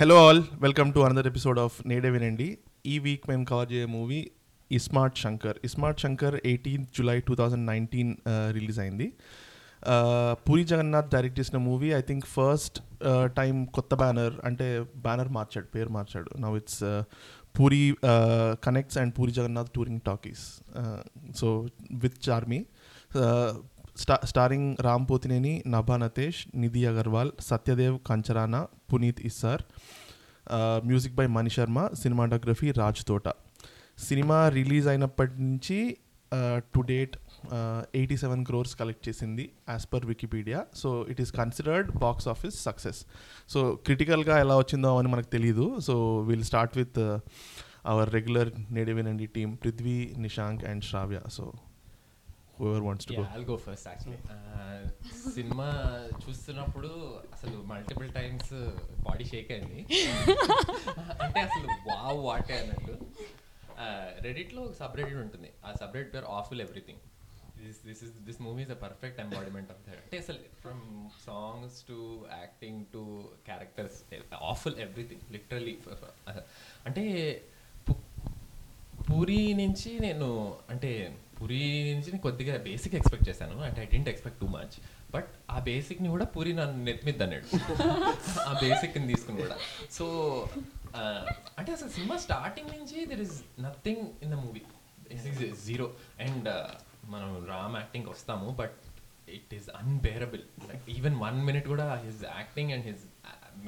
Hello all welcome to another episode of నేడే వినండి ఈ వీక్ మేము cover చేయే movie iSmart Shankar iSmart Shankar eighteenth July two thousand nineteen release అయింది. Puri Jagannadh direct చేసిన movie I think first time కొత్త banner అంటే banner మార్చాడు పేరు మార్చాడు. Now it's Puri Connects and Puri Jagannadh Touring Talkies so with Charmi స్టా starring Ram Pothineni Nabha Natesh Nidhi Agarwal Satyadev Kancharana Puneet Issar music by Mani Sharma cinematography Raj Thota. Cinema release అయినప్పటి నుంచి to date eighty seven crores collect చేసింది as per Wikipedia. So it is considered box office success. So క్రిటికల్గా ఎలా వచ్చిందో అని మనకు తెలియదు so will start with our regular Nedivinandi team Prithvi Nishank and Sravya. So whoever wants to go I'll go first actually cinema చూస్తున్నప్పుడు అసలు multiple times body shake అయింది. అంటే అసలు వావ్ వాటే అన్నట్టు. రెడిట్లో ఒక సబ్ రెడిట్ ఉంటుంది. ఆ సబ్ రెడిట్ పేరు awful everything this this is this movie is a perfect embodiment of that అంటే అసలు from songs to acting to characters awful everything literally అంటే పు- పూరి నుంచి నేను అంటే పూరి నుంచి నేను కొద్దిగా బేసిక్ ఎక్స్పెక్ట్ చేశాను. అంటే I didn't expect too much but uh బేసిక్ని కూడా పూరి నన్ను నెత్తిమిద్ది అన్నాడు ఆ బేసిక్ని తీసుకుని కూడా. సో అంటే అసలు సినిమా స్టార్టింగ్ నుంచి there is nothing in the movie zero and మనం రామ్ యాక్టింగ్ వస్తాము but it is unbearable like even one minute కూడా his acting and his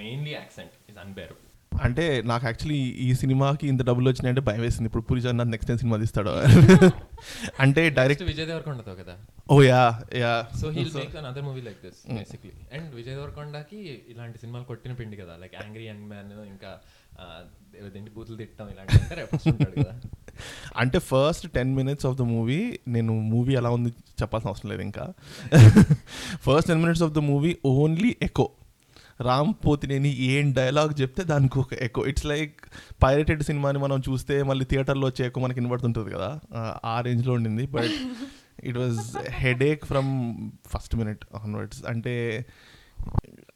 mainly accent is unbearable అంటే నాకు యాక్చువల్లీ ఈ సినిమాకి ఇంత డబ్బులు వచ్చినాయంటే భయం వేసింది. ఇప్పుడు Puri Jagannadh next time cinema తీస్తాడు. అంటే డైరెక్ట్ విజయ్ దేవరకొండతో కదా? ఓ yeah yeah. So he'll make another movie like this basically and Vijay దేవరకొండకి ఇలాంటి సినిమాలు కొట్టిన పిండి కదా. లైక్ యాంగ్రీ యంగ్ మ్యాన్ ఇంకా ఏంటి బూతులు తిట్టడం ఇలాంటి కదా. అంటే first ten minutes of the movie నేను మూవీ ఎలా ఉంది చెప్పాల్సిన అవసరం లేదు ఇంకా. First ten minutes of the movie only echo Ram Pothineni ఏం డైలాగ్ చెప్తే దానికి ఒక ఎకో ఇట్స్ లైక్ పైరేటెడ్ సినిమాని మనం చూస్తే మళ్ళీ థియేటర్లో వచ్చే ఎక్కువ మనకి వినబడుతుంటుంది కదా. ఆ- రేంజ్లో ఉండింది. But it was headache from first minute onwards అంటే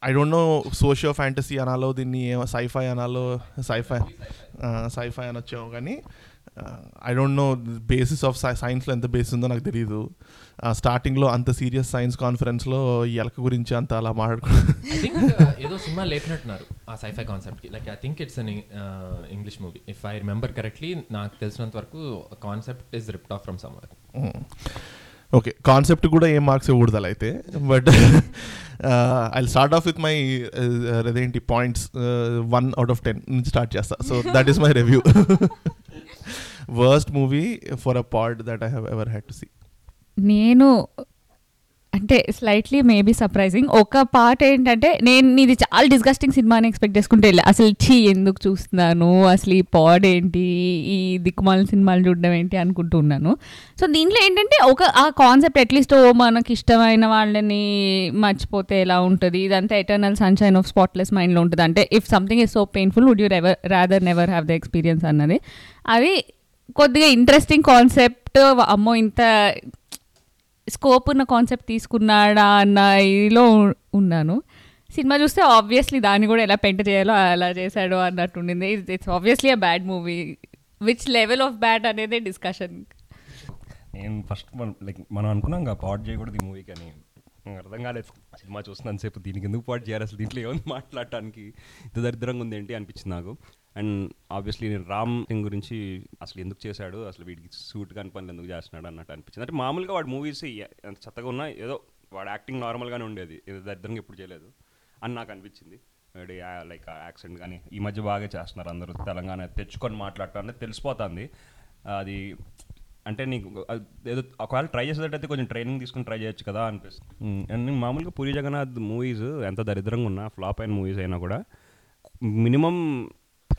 I don't know socio fantasy అనాలో దీన్ని సైఫై అనాలో సైఫై సైఫై అనొచ్చాము కానీ I don't know basis of సైన్స్లో ఎంత బేస్ ఉందో నాకు తెలియదు స్టార్టింగ్లో అంత సీరియస్ సైన్స్ కాన్ఫరెన్స్లో ఎలక గురించి అంత అలా మాట్లాడుకో ఐ థింక్ ఏదో సినిమా లేపినట్టున్నారు ఆ sci-fi కాన్సెప్ట్కి. Like I think it's an English movie if I remember correctly నాకు తెలిసినంత వరకు concept is ripped off from somewhere okay concept కూడా ఏం మార్క్స్ ఇవ్వకూడదు అయితే. But I start off with my అదేంటి points one out of ten నుంచి start చేస్తా. So that is my review worst movie for a part that I have ever had to see నేను అంటే slightly maybe surprising ఒక part ఏంటంటే నేను ఇది చాలా డిస్గస్టింగ్ సినిమాని ఎక్స్పెక్ట్ చేసుకుంటే వెళ్ళా. అసలు ఛీ ఎందుకు చూస్తున్నాను? అసలు ఈ పాడ్ ఏంటి? ఈ దిక్కుమాల సినిమాలు చూడడం ఏంటి అనుకుంటున్నాను సో దీంట్లో ఏంటంటే ఒక ఆ కాన్సెప్ట్ అట్లీస్ట్ ఓ మనకి ఇష్టమైన వాళ్ళని మర్చిపోతే ఎలా ఉంటుంది? ఇదంతా ఎటర్నల్ సన్షైన్ ఆఫ్ స్పాట్లెస్ మైండ్లో ఉంటుంది. అంటే if something is so painful would you ever rather never have the experience అన్నది. అది కొద్దిగా ఇంట్రెస్టింగ్ కాన్సెప్ట్ అమ్మో ఇంత స్కోప్ ఉన్న కాన్సెప్ట్ తీసుకున్నాడా అన్న ఇదిలో ఉన్నాను. సినిమా చూస్తే ఆబ్వియస్లీ దాన్ని కూడా ఎలా పెంట చేయాలో అలా చేశాడో అన్నట్టు ఉండింది. It's obviously a bad movie which level of bad అనేది డిస్కషన్ నేను ఫస్ట్ మనం లైక్ మనం అనుకున్నాం ఇంకా పాట్ చేయకూడదు ఈ మూవీ కానీ అర్థం కాలేదు. సినిమా చూస్తున్నాను సేపు దీనికి ఎందుకు పాట్ చేయాలి? అసలు దీంట్లో ఏముంది మాట్లాడటానికి? ఇంత దరిద్రంగా ఉంది ఏంటి అనిపించింది నాకు. అండ్ ఆబ్వియస్లీ నేను రామ్ సింగ్ గురించి అసలు ఎందుకు చేశాడు అసలు వీడికి సూట్ కాని పనులు ఎందుకు చేస్తున్నాడు అన్నట్టు అనిపించింది. అంటే మామూలుగా వాడు మూవీస్ ఎంత చెత్తగా ఉన్నా ఏదో వాడు యాక్టింగ్ నార్మల్గానే ఉండేది ఏదో దరిద్రంగా ఎప్పుడు చేయలేదు అని నాకు అనిపించింది. వాడి లైక్ యాక్సెంట్ కానీ ఈ మధ్య బాగా చేస్తున్నారు అందరూ తెలంగాణ తెచ్చుకొని మాట్లాడటం అనేది తెలిసిపోతుంది. అది అంటే నీకు ఏదో ఒకవేళ ట్రై చేసేటట్టయితే కొంచెం ట్రైనింగ్ తీసుకుని ట్రై చేయొచ్చు కదా అనిపిస్తుంది. అండ్ నేను మామూలుగా పూరి జగన్నాథ్ మూవీస్ ఎంత దరిద్రంగా ఉన్నా ఫ్లాప్ అయిన మూవీస్ అయినా కూడా మినిమం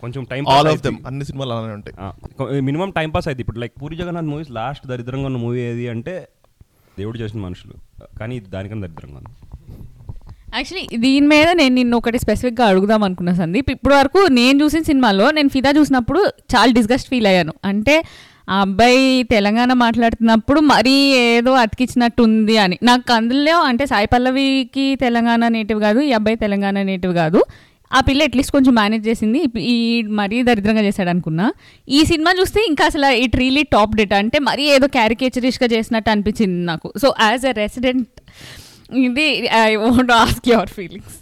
కొంచెం టైం ఆల్ ఆఫ్ దెమ్ అన్ని సినిమాలు అలానే ఉంటాయి. మినిమం టైం పాస్ అయితే ఇప్పుడు like Puri Jagannadh movies last దరిద్రంగా ఉన్న మూవీ ఏది అంటే దేవుడు చేసిన మనుషులు. కానీ దానికన్నా దరిద్రంగా ఉంది. యాక్చువల్లీ దీని మీద నేను నిన్ను ఒకటి స్పెసిఫిక్గా అడుగుదాం అనుకున్నా సందీప్. ఇప్పటి వరకు నేను చూసిన సినిమాలో నేను ఫిదా చూసినప్పుడు చాలా డిస్గస్ట్ ఫీల్ అయ్యాను. అంటే ఆ అబ్బాయి తెలంగాణ మాట్లాడుతున్నప్పుడు మరీ ఏదో అతికిచ్చినట్టు ఉంది అని. నాకు అందులో అంటే సాయి పల్లవికి తెలంగాణ నేటివ్ కాదు ఈ అబ్బాయి తెలంగాణ నేటివ్ కాదు. ఆ పిల్ల అట్లీస్ట్ కొంచెం మేనేజ్ చేసింది. ఈ- మరీ దరిద్రంగా చేశాడు అనుకున్నా ఈ సినిమా చూస్తే ఇంకా అసలు ఇట్ రియలీ టాప్ డేట్. అంటే మరీ ఏదో క్యారికేచరిష్గా చేసినట్టు అనిపించింది నాకు. సో యాజ్ ఎ రెసిడెంట్ ఇది I want ask your feelings.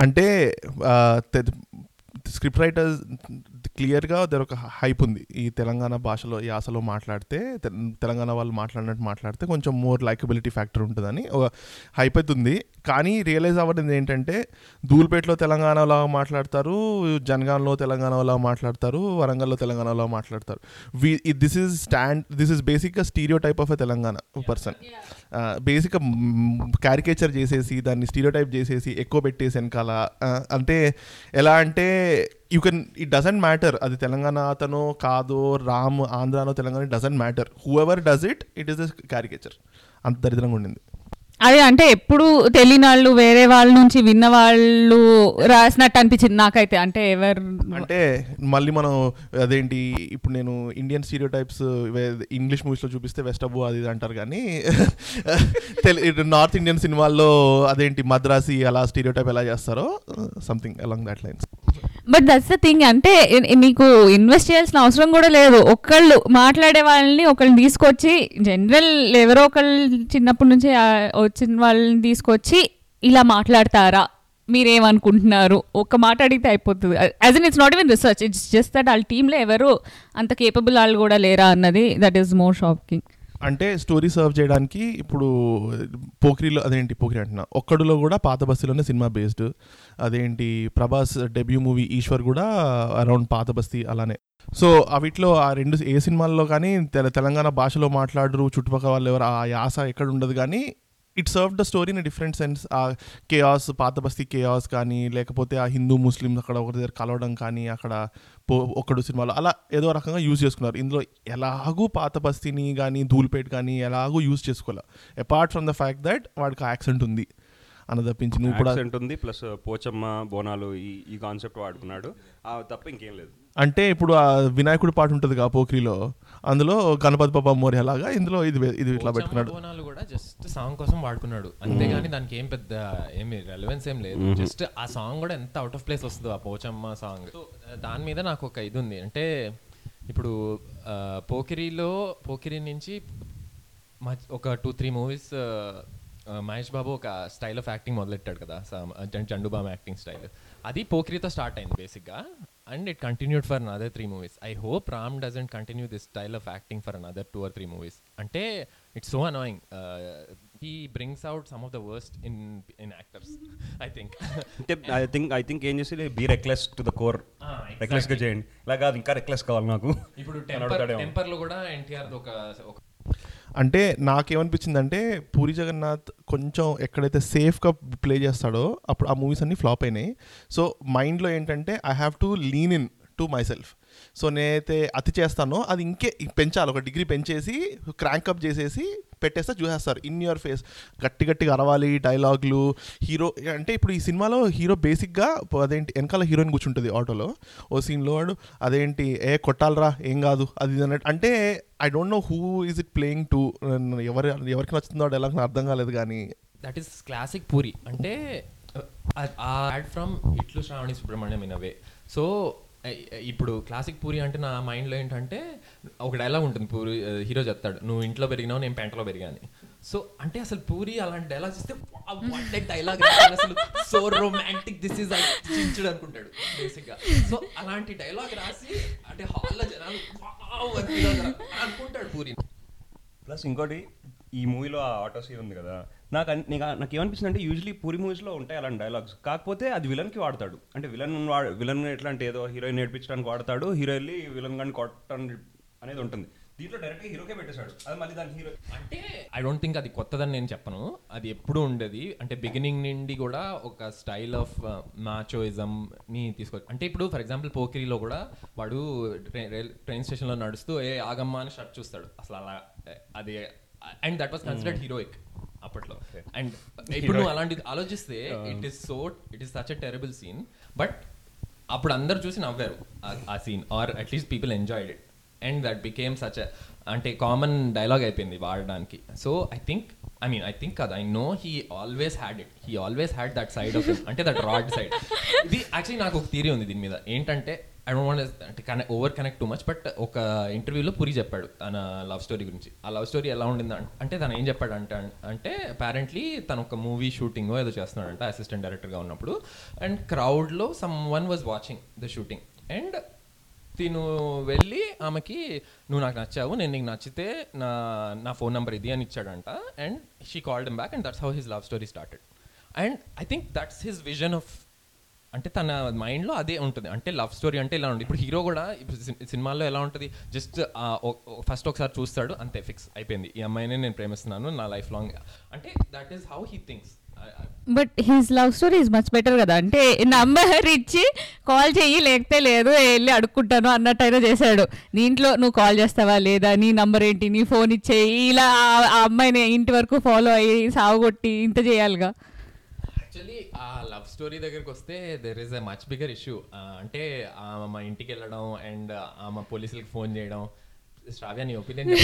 అంటే స్క్రిప్ట్ రైటర్స్ క్లియర్గా దర్ ఒక హైప్ ఉంది. ఈ తెలంగాణ భాషలో యాసలో మాట్లాడితే తె- తెలంగాణ వాళ్ళు మాట్లాడినట్టు మాట్లాడితే కొంచెం మోర్ లైకబిలిటీ ఫ్యాక్టర్ ఉంటుందని ఒక హైప్ అవుతుంది ఉంది. కానీ రియలైజ్ అవ్వడం ఏంటంటే దూల్పేటలో తెలంగాణలో మాట్లాడతారు జనగాంలో తెలంగాణలో మాట్లాడతారు వరంగల్లో తెలంగాణలో మాట్లాడతారు. We this is stand this is బేసిక్గా stereotype of a Telangana person. బేసిక్గా క్యారికేచర్ చేసేసి దాన్ని స్టీరియోటైప్ చేసేసి ఎక్కువ పెట్టేసి వెనకాల అంటే ఎలా అంటే you can it doesn't matter అది తెలంగాణ అతనో కాదో Ram ఆంధ్రానో Telangana doesn't matter whoever does it it is the caricature అంత దరిద్రంగా ఉండింది. అదే అంటే ఎప్పుడు తెలియని వాళ్ళు వేరే వాళ్ళ నుంచి విన్న వాళ్ళు రాసినట్టు అనిపించింది నాకైతే. అంటే ఎవరు అంటే మళ్ళీ మనం అదేంటి ఇప్పుడు నేను ఇండియన్ స్టీరియో టైప్స్ ఇంగ్లీష్ మూవీస్లో చూపిస్తే వెస్ట్ అబ్బు అది ఇది అంటారు కానీ నార్త్ ఇండియన్ సినిమాల్లో అదేంటి మద్రాసి అలా స్టీరియో టైప్ ఎలా చేస్తారో something along that lines but that's the thing అంటే మీకు నీకు ఇన్వెస్ట్ చేయాల్సిన అవసరం కూడా లేదు. ఒకళ్ళు మాట్లాడే వాళ్ళని ఒకళ్ళని తీసుకొచ్చి జనరల్ ఎవరో ఒకళ్ళు చిన్నప్పటి నుంచి వచ్చిన వాళ్ళని తీసుకొచ్చి ఇలా మాట్లాడతారా? మీరేమనుకుంటున్నారు? ఒక్క మాట అడిగితే అయిపోతుంది. As in it's not even research it's just that వాళ్ళ టీంలో ఎవరు అంత కేపబుల్ వాళ్ళు కూడా లేరా అన్నది దట్ ఈస్ మోర్ షాకింగ్ అంటే స్టోరీ సర్వ్ చేయడానికి ఇప్పుడు పోఖరిలో అదేంటి పోఖరి అంటున్నా ఒక్కడులో కూడా పాత బస్తీలోనే సినిమా బేస్డ్. అదేంటి ప్రభాస్ డెబ్యూ మూవీ ఈశ్వర్ కూడా అరౌండ్ పాత బస్తీ అలానే. సో అవిట్లో ఆ రెండు ఏ సినిమాల్లో కానీ తెల తెలంగాణ భాషలో మాట్లాడరు చుట్టుపక్కల వాళ్ళు ఎవరు ఆ యాస ఎక్కడ ఉండదు కానీ it serve the story in different sense. ఆ కేయాస్ పాత బస్తీ కేయాస్ కానీ లేకపోతే ఆ హిందూ ముస్లిం అక్కడ ఒకరి దగ్గర కలవడం కానీ అక్కడ పో ఒక్కడు సినిమాలో అలా ఏదో రకంగా యూజ్ చేసుకున్నారు. ఇందులో ఎలాగూ పాత బస్తీని కానీ ధూల్పేట్ కానీ ఎలాగూ యూజ్ చేసుకోలే. Apart from the fact that వాడికి యాక్సెంట్ ఉంది. అని తప్పించి నువ్వు కూడా ఉంది ప్లస్ పోచమ్మ బోనాలు ఈ ఈ కాన్సెప్ట్ వాడుకున్నాడు. ఆ తప్ప ఇంకేం లేదు. అంటే ఇప్పుడు ఆ వినాయకుడి పాట ఉంటుంది ఆ పోఖ్రీలో అందులో గణపతి బాబా మోరి అలాగా ఇందులో ఇది ఇది ఇట్లా పెట్టుకున్నాడు. బోనాలు కూడా జస్ట్ సాంగ్ కోసం వాడుకున్నాడు. అంతేగాని దానికి ఏం పెద్ద ఏమి రెలవెన్స్ ఏం లేదు. జస్ట్ ఆ సాంగ్ కూడా ఎంత అవుట్ ఆఫ్ ప్లేస్ వస్తుందో ఆ పోచమ్మ సాంగ్ సో దాని మీద నాకు ఒక ఇది ఉంది. అంటే ఇప్పుడు పోకిరిలో పోకిరి నుంచి ఒక two three movies Mahesh Babu ఒక స్టైల్ ఆఫ్ యాక్టింగ్ మొదలెట్టాడు కదా. చండుబామ్ యాక్టింగ్ స్టైల్ అది పోకిరితో స్టార్ట్ అయింది బేసిక్గా and it continued for another three movies I hope Ram doesn't continue this style of acting for another two or three movies అంటే it's so annoying he brings out some of the worst in in actors I think అంటే I think I think ఏం చేసి be reckless to the core రెక్లెస్గా చేయండి. ఇలా కాదు ఇంకా reckless కావాలి నాకు. ఇప్పుడు టెంపర్ అడుగుతాడేమో. టెంపర్లో కూడా ఎన్టీఆర్ ఒక అంటే నాకేమనిపించిందంటే పూరి జగన్నాథ్ కొంచెం ఎక్కడైతే సేఫ్గా ప్లే చేస్తాడో అప్పుడు ఆ మూవీస్ అన్ని ఫ్లాప్ అయినాయి. సో మైండ్లో ఏంటంటే I have to lean in to myself so నేనైతే అతి చేస్తానో అది ఇంకే పెంచాలి. ఒక డిగ్రీ పెంచేసి క్రాంక్ అప్ చేసేసి పెట్టేస్తే చూసేస్తారు. ఇన్ యువర్ ఫేస్ గట్టి గట్టిగా అరవాలి డైలాగులు హీరో అంటే ఇప్పుడు ఈ సినిమాలో హీరో బేసిక్గా అదేంటి వెనకాల హీరోయిన్ కూర్చుంటుంది ఆటోలో. ఓ సీన్లో వాడు అదేంటి ఏ కొట్టాలరా ఏం కాదు అది ఇది అన్నట్టు. అంటే I don't know who is it playing to ఎవరి ఎవరికి నచ్చుతుందో డైలాగ్ నాకు అర్థం కాలేదు కానీ. దట్ ఈస్ క్లాసిక్ పూరి అంటే add from Itlu Sravani Subramanyam in a way so ఇప్పుడు క్లాసిక్ పూరి అంటే నా మైండ్లో ఏంటంటే ఒక డైలాగ్ ఉంటుంది. పూరి హీరో చెప్తాడు నువ్వు ఇంట్లో పెరిగినావు నేను పెంటలో పెరిగాను సో అంటే అసలు పూరి అలాంటి డైలాగ్స్ ఇస్తే డైలాగ్ అసలు సో రొమాంటిక్ దిస్ ఇస్ చించుడు అనుకుంటాడు బేసిక్గా సో అలాంటి డైలాగ్ రాసి అంటే హాల్లో జనాలు. అనుకుంటాడు పూరి ప్లస్ ఇంకోటి ఈ మూవీలో ఆ ఆటో సీన్ ఉంది కదా నాకు నీకు నాకు ఏమనిపిస్తుంది అంటే యూజువలీ పూరి మూవీస్లో ఉంటాయి అలాంటి డైలాగ్స్ కాకపోతే అది విలన్కి వాడతాడు. అంటే విలన్ వాడు విలన్ ఎట్లా అంటే ఏదో హీరోయిన్ నేర్పించడానికి వాడతాడు హీరో వెళ్ళి విలన్ గాని కొట్టడం అనేది ఉంటుంది. దీంట్లో డైరెక్ట్గా హీరోకే పెట్టేశాడు. అది మళ్ళీ దాని హీరో అంటే ఐ డోంట్ థింక్ అది కొత్తదని నేను చెప్పను. అది ఎప్పుడు ఉండేది. అంటే బిగినింగ్ నుండి కూడా ఒక స్టైల్ ఆఫ్ మాచోయిజం ని తీసుకో అంటే ఇప్పుడు ఫర్ ఎగ్జాంపుల్ పోకిరిలో కూడా వాడు ట్రైన్ స్టేషన్లో నడుస్తూ ఏ ఆగమ్మ అని షర్ట్ చూస్తాడు. అసలు అలా అది and that was considered heroic అప్పట్లో. అండ్ ఇప్పుడు నువ్వు అలాంటిది ఆలోచిస్తే it is so it is such a terrible scene but అప్పుడు అందరు చూసి నవ్వారు ఆ- scene or at least people enjoyed it and that became such అంటే కామన్ డైలాగ్ అయిపోయింది వాడడానికి. So I think I mean I think కదా I know he always had it he always had that side of అంటే that rod side ఇది actually నాకు ఒక theory ఉంది దీని మీద. ఏంటంటే ఐ డోంట్ వాంట్ అంటే connect over connect too much but ఒక ఇంటర్వ్యూలో పురి చెప్పాడు తన లవ్ స్టోరీ గురించి. ఆ లవ్ స్టోరీ ఎలా ఉండింది అంటే తను ఏం చెప్పాడు అంటే అంటే అపారెంట్లీ తను ఒక మూవీ షూటింగ్ ఏదో చేస్తున్నాడంట అసిస్టెంట్ డైరెక్టర్గా ఉన్నప్పుడు. And క్రౌడ్లో someone was watching the shooting and తిను వెళ్ళి ఆమెకి నువ్వు నాకు నచ్చావు నేను నీకు నచ్చితే నా నా ఫోన్ నెంబర్ ఇది అని ఇచ్చాడంట. And she called back and that's how his love story started and I think that's his vision of అంటే తన మైండ్లో అదే ఉంటుంది. అంటే లవ్ స్టోరీ అంటే ఇలా ఉంటుంది. ఇప్పుడు హీరో కూడా ఇప్పుడు సినిమాల్లో ఎలా ఉంటుంది? జస్ట్ ఫస్ట్ ఒకసారి చూస్తాడు అంతే ఫిక్స్ అయిపోయింది. ఈ అమ్మాయినే నేను ప్రేమిస్తున్నాను నా లైఫ్ లాంగ్. అంటే that is how he things but his love story is much better కదా. అంటే నంబర్ ఇచ్చి కాల్ చెయ్యి లేకపోతే లేదు వెళ్ళి అడుక్కుంటాను అన్నట్టయినా చేశాడు. దీంట్లో నువ్వు కాల్ చేస్తావా లేదా? నీ నంబర్ ఏంటి? నీ ఫోన్ ఇచ్చేయి. ఇలా ఆ- అమ్మాయిని ఇంటి వరకు ఫాలో అయ్యి సాగుగొట్టి ఇంత చేయాలిగా. ఆ లవ్ స్టోరీ దగ్గరికి వస్తే there is a much bigger issue అంటే ఆమె మా ఇంటికి వెళ్ళడం అండ్ ఆమె పోలీసులకి ఫోన్ చేయడం. శ్రావ్య నీ ఒపీనియన్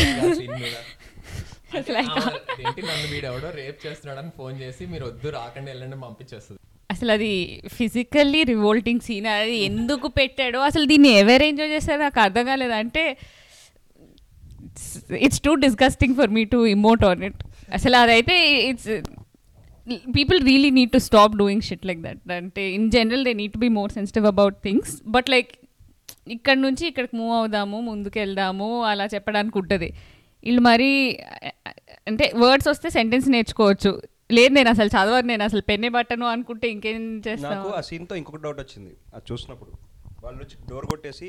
ఏంటి? నన్ను వీడు ఎవడో రేప్ చేస్తున్నాడని ఫోన్ చేసి మీరు వద్దు రాకండి వెళ్ళండి పంపించేస్తుంది. అసలు అది ఫిజికల్లీ రివోల్టింగ్ సీన్ అది ఎందుకు పెట్టాడో అసలు దీన్ని ఎవరు ఎంజాయ్ చేస్తారో నాకు అర్థం కాలేదు. అంటే it's too disgusting for me to emote on it అసలు అదైతే it's people really need to stop doing shit like that అంటే in general they need to be more sensitive about things but like ఇక్కడ నుంచి ఇక్కడికి move అవుదాము ముందుకు వెళ్దాము అలా చెప్పడానికి ఉంటుంది. వీళ్ళు మరి అంటే వర్డ్స్ వస్తే సెంటెన్స్ నేర్చుకోవచ్చు. లేదు నేను అసలు చదవరు నేను అసలు పెన్నే బట్టను అనుకుంటే ఇంకేం చేస్తాను ఆ సీన్తో ఇంకొక డౌట్ వచ్చింది అది చూసినప్పుడు. వాళ్ళు వచ్చి డోర్ కొట్టేసి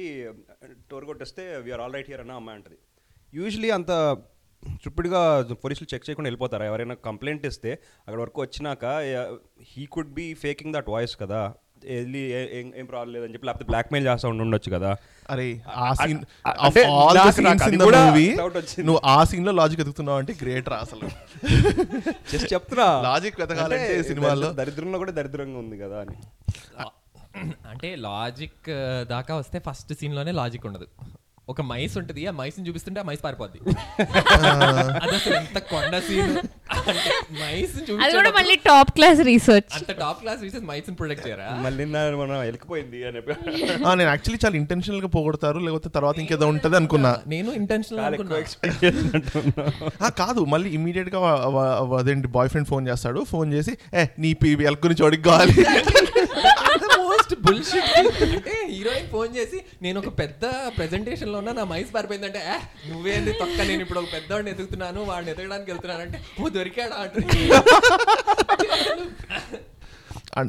డోర్ కొట్టేస్తే వీఆర్ ఆల్ రైట్ హియర్ అన్న అమ్మాయి అంటది. యూజువలీ అంత చుప్పుడుగా పోలీసులు చెక్ చేయకుండా వెళ్ళిపోతారా? ఎవరైనా కంప్లైంట్ ఇస్తే అక్కడ వరకు వచ్చినాక he could be faking that voice కదా. వెళ్ళి ఏ- ప్రాబ్లం లేదని చెప్పి లేకపోతే బ్లాక్మెయిల్ చేస్తా ఉండి ఉండొచ్చు కదా. అరే ఆ సీన్. నువ్వు ఆ సీన్లో లాజిక్ ఎదుగుతున్నావు అంటే గ్రేట్ రా అసలు. జస్ట్ చెప్తున్నా. Logic వెతకాలంటే దరిద్ర- దరిద్రంలో కూడా దరిద్రంగా ఉంది కదా అని. అంటే లాజిక్ దాకా వస్తే ఫస్ట్ సీన్లోనే లాజిక్ ఉండదు. ఒక మైస్ ఉంటుంది ఆ మైస్ చూపిస్తుంటే ఆ మైస్ పారిపోద్ది. అది అసలు ఎంత కొండ సీన్. మైస్ అది కూడా మళ్ళీ టాప్ క్లాస్ రీసెర్చ్ అంత top class research mice product చేయరా? మళ్ళీ మనం వెళ్ళిపోయింది అని నేను యాక్చువల్లీ చాలా ఇంటెన్షనల్గా పోగొడతారు లేకపోతే తర్వాత ఇంకేదో ఉంటది అనుకున్నా. నేను ఇంటెన్షనల్ కాదు మళ్ళీ ఇమీడియట్గా అదేంటి బాయ్ ఫ్రెండ్ ఫోన్ చేస్తాడు ఫోన్ చేసి ఏ నీ ఎల్ గురించి వాడికి కావాలి. మోస్ట్ బుల్షిట్ అంటే హీరోయిన్ ఫోన్ చేసి నేను ఒక పెద్ద ప్రెజెంటేషన్లో ఉన్నా నా మైస్ పారిపోయిందంటే "ఏ, నువ్వేంది తొక్క నేను ఇప్పుడు ఒక పెద్దవాడిని ఎదుగుతున్నాను వాడిని ఎదగడానికి వెళ్తున్నాను. అంటే ఓ దొరికాడా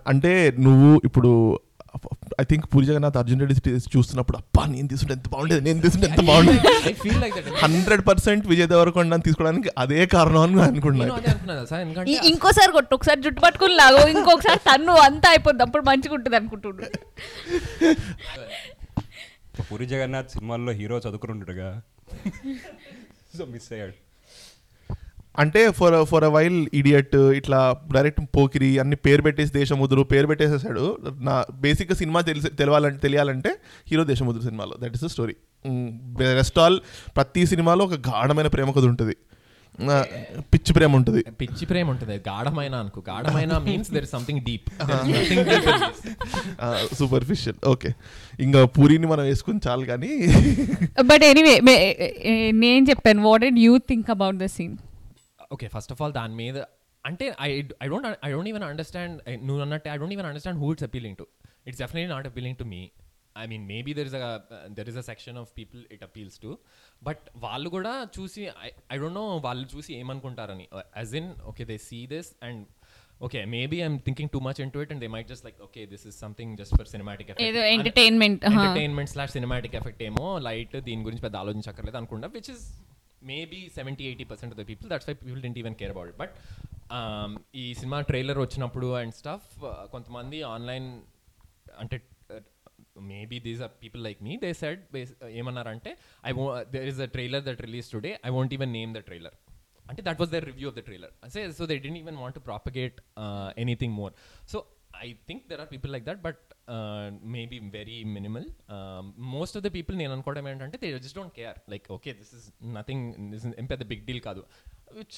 అంటే నువ్వు ఇప్పుడు ఐ థింక్ పూరి జగన్నాథ్ అర్జున్ రెడ్డి చూస్తున్నప్పుడు అబ్బా నేను తీసుకుంటే ఎంత బాగుండేది నేను తీసుకుంటే ఎంత బాగుండేది. I feel like that hundred percent Vijay Deverakonda తీసుకోవడానికి అదే కారణం అని నేను నేను అనుకుంటున్నాను ఇంకోసారి కొట్టు ఒకసారి జుట్టు పట్టుకుని లాగో ఇంకొకసారి తన్ను అంతా అయిపోద్ది అప్పుడు మంచిగా ఉంటుంది అనుకుంటుండ్రు పూరి జగన్నాథ్ సినిమాల్లో హీరో చదువుకుంటుండగా సో మిస్ అయ్యాడు. అంటే for for a while idiot ఇట్లా డైరెక్ట్ పోకిరి అన్ని పేరు పెట్టేసి దేశముద్రు పేరు పెట్టేసేసాడు. నా బేసిక్గా సినిమా తెలిసి తెలవాలంటే తెలియాలంటే హీరో దేశముద్రు సినిమాలో. That is the story rest all ప్రతి సినిమాలో ఒక గాఢమైన ప్రేమ కథ ఉంటుంది. పిచ్చి ప్రేమ ఉంటుంది. పిచ్చి ప్రేమ ఉంటుంది. గాఢమైన అనుకో. గాఢమైన means there is something deep superficial okay ఇంకా పూరిని మనం వేసుకుని చాలు కానీ బట్ ఎనీవే నేను చెప్పాను what did you think about the scene okay first of all దాని మీద అంటే I I don't I don't even understand నువ్వు అన్నట్టు I don't even understand who it's appealing to it's definitely not appealing to me I mean maybe there is a there is a section of people it appeals to but వాళ్ళు కూడా చూసి I don't know వాళ్ళు చూసి ఏమనుకుంటారని. As in okay they see this and okay maybe I'm thinking too much in to it and they might just like okay this is something just for cinematic ఏదో entertainment entertainment slash cinematic effect ఏమో light దీని గురించి పెద్ద ఆలోచించక్కర్లేదు అనుకుంటా which is maybe seventy eighty percent of the people that's why people don't even care about but ఈ cinema trailer వచ్చినప్పుడు and stuff కొంతమంది ఆన్లైన్ అంటే maybe these are people like me they said ఏమన్నారంటే I whoa there is a trailer that release today I won't even name the trailer అంటే that was their review of the trailer so they didn't even want to propagate anything more so I think there are people like that, but uh, maybe very minimal. Um, most of the people నేను అనుకోవడం ఏంటంటే they just don't care. Like, okay, this is nothing, this is ఏం పెద్ద big deal కాదు. Which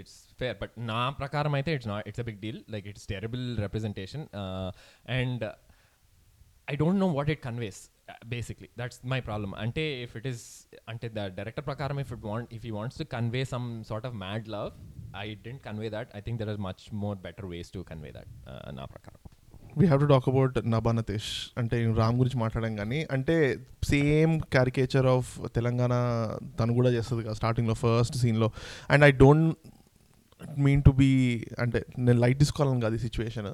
it's fair but నా ప్రకారం అయితే it's not it's a big deal like it's terrible representation and I don't know what it conveys Basically that's my problem అంటే if it is అంటే the director ప్రకారం if it want if you wants to convey some sort of mad love I didn't convey that I think there are much more better ways to convey that నా ప్రకారం. We have to talk about Nabha Natesh అంటే రామ్ గురించి మాట్లాడడం కానీ అంటే same caricature of Telangana తను కూడా చేస్తుంది కదా స్టార్టింగ్లో ఫస్ట్ సీన్లో and I don't mean to be అంటే నేను లైట్ తీసుకోవాలని కాదు ఈ సిచ్యువేషన్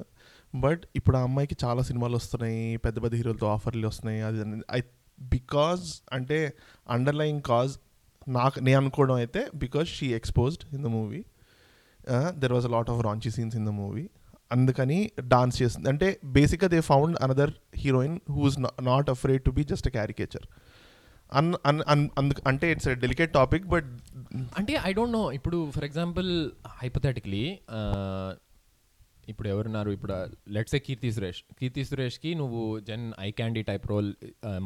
బట్ ఇప్పుడు ఆ అమ్మాయికి చాలా సినిమాలు వస్తున్నాయి పెద్ద పెద్ద హీరోలతో ఆఫర్లు వస్తున్నాయి అది ఐ బికాజ్ అంటే అండర్లయింగ్ కాజ్ నాకు నేను అనుకోవడం అయితే because she exposed in the movie. There was a lot of raunchy scenes in the movie అందుకని డాన్స్ చేస్తుంది. అంటే బేసిక్గా they found another heroine who's not afraid to be just a caricature an an an అందుకు అంటే it's delicate topic but అంటే I don't know ఇప్పుడు for example hypothetically ఇప్పుడు ఎవరున్నారు? ఇప్పుడు లెట్స్ ఏ కీర్తి సురేష్. కీర్తి సురేష్కి నువ్వు Jan eye candy type role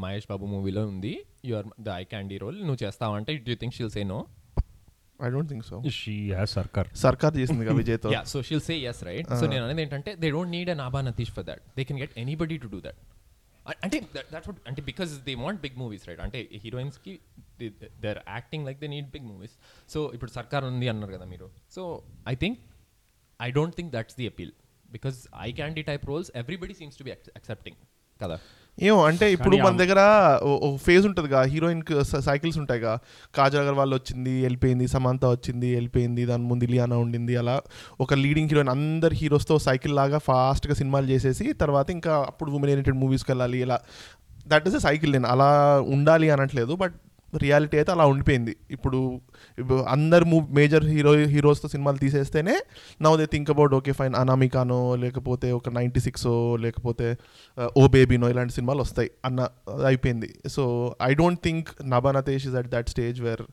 Mahesh Babu మూవీలో ఉంది. Your the eye candy role నువ్వు చేస్తావంటే do think she'll say no I don't think so she Sarkar Sarkar చేసింది కదా విజయ్తో. Yeah so she'll say yes right so నేను అనేది ఏంటంటే they don't need an Nabha Natesh for that they can get anybody to do that అంటే that's what అంటే because they want big movies right అంటే హీరోయిన్స్కి they are acting like they need big movies so ఇప్పుడు సర్కార్ ఉంది అన్నారు కదా మీరు. So I think I don't think that's the appeal because eye candy type roles everybody seems to be accepting కదా ఏమో అంటే ఇప్పుడు మన దగ్గర ఒక ఫేజ్ ఉంటుందిగా హీరోయిన్కి సైకిల్స్ ఉంటాయిగా కాజల్ అగర్వాల్ వచ్చింది వెళ్ళిపోయింది సమంత వచ్చింది వెళ్ళిపోయింది దాని ముందు ఇలియానా ఉండింది అలా ఒక లీడింగ్ హీరోయిన్ అందరు హీరోస్తో సైకిల్ లాగా ఫాస్ట్గా సినిమాలు చేసేసి తర్వాత ఇంకా అప్పుడు ఉమెన్ ఓరియంటెడ్ మూవీస్కి వెళ్ళాలి ఇలా. దట్ ఈస్ అ సైకిల్ నేను అలా ఉండాలి అనట్లేదు బట్ రియాలిటీ అయితే అలా ఉండిపోయింది. ఇప్పుడు అందరు మూవ్ మేజర్ హీరో హీరోస్తో సినిమాలు తీసేస్తేనే now they think about okay fine అనామికానో లేకపోతే ఒక నైంటీ సిక్స్ లేకపోతే ఓ బేబీనో ఇలాంటి సినిమాలు వస్తాయి అన్న అయిపోయింది. So I don't think Nabha Natesh is at that stage where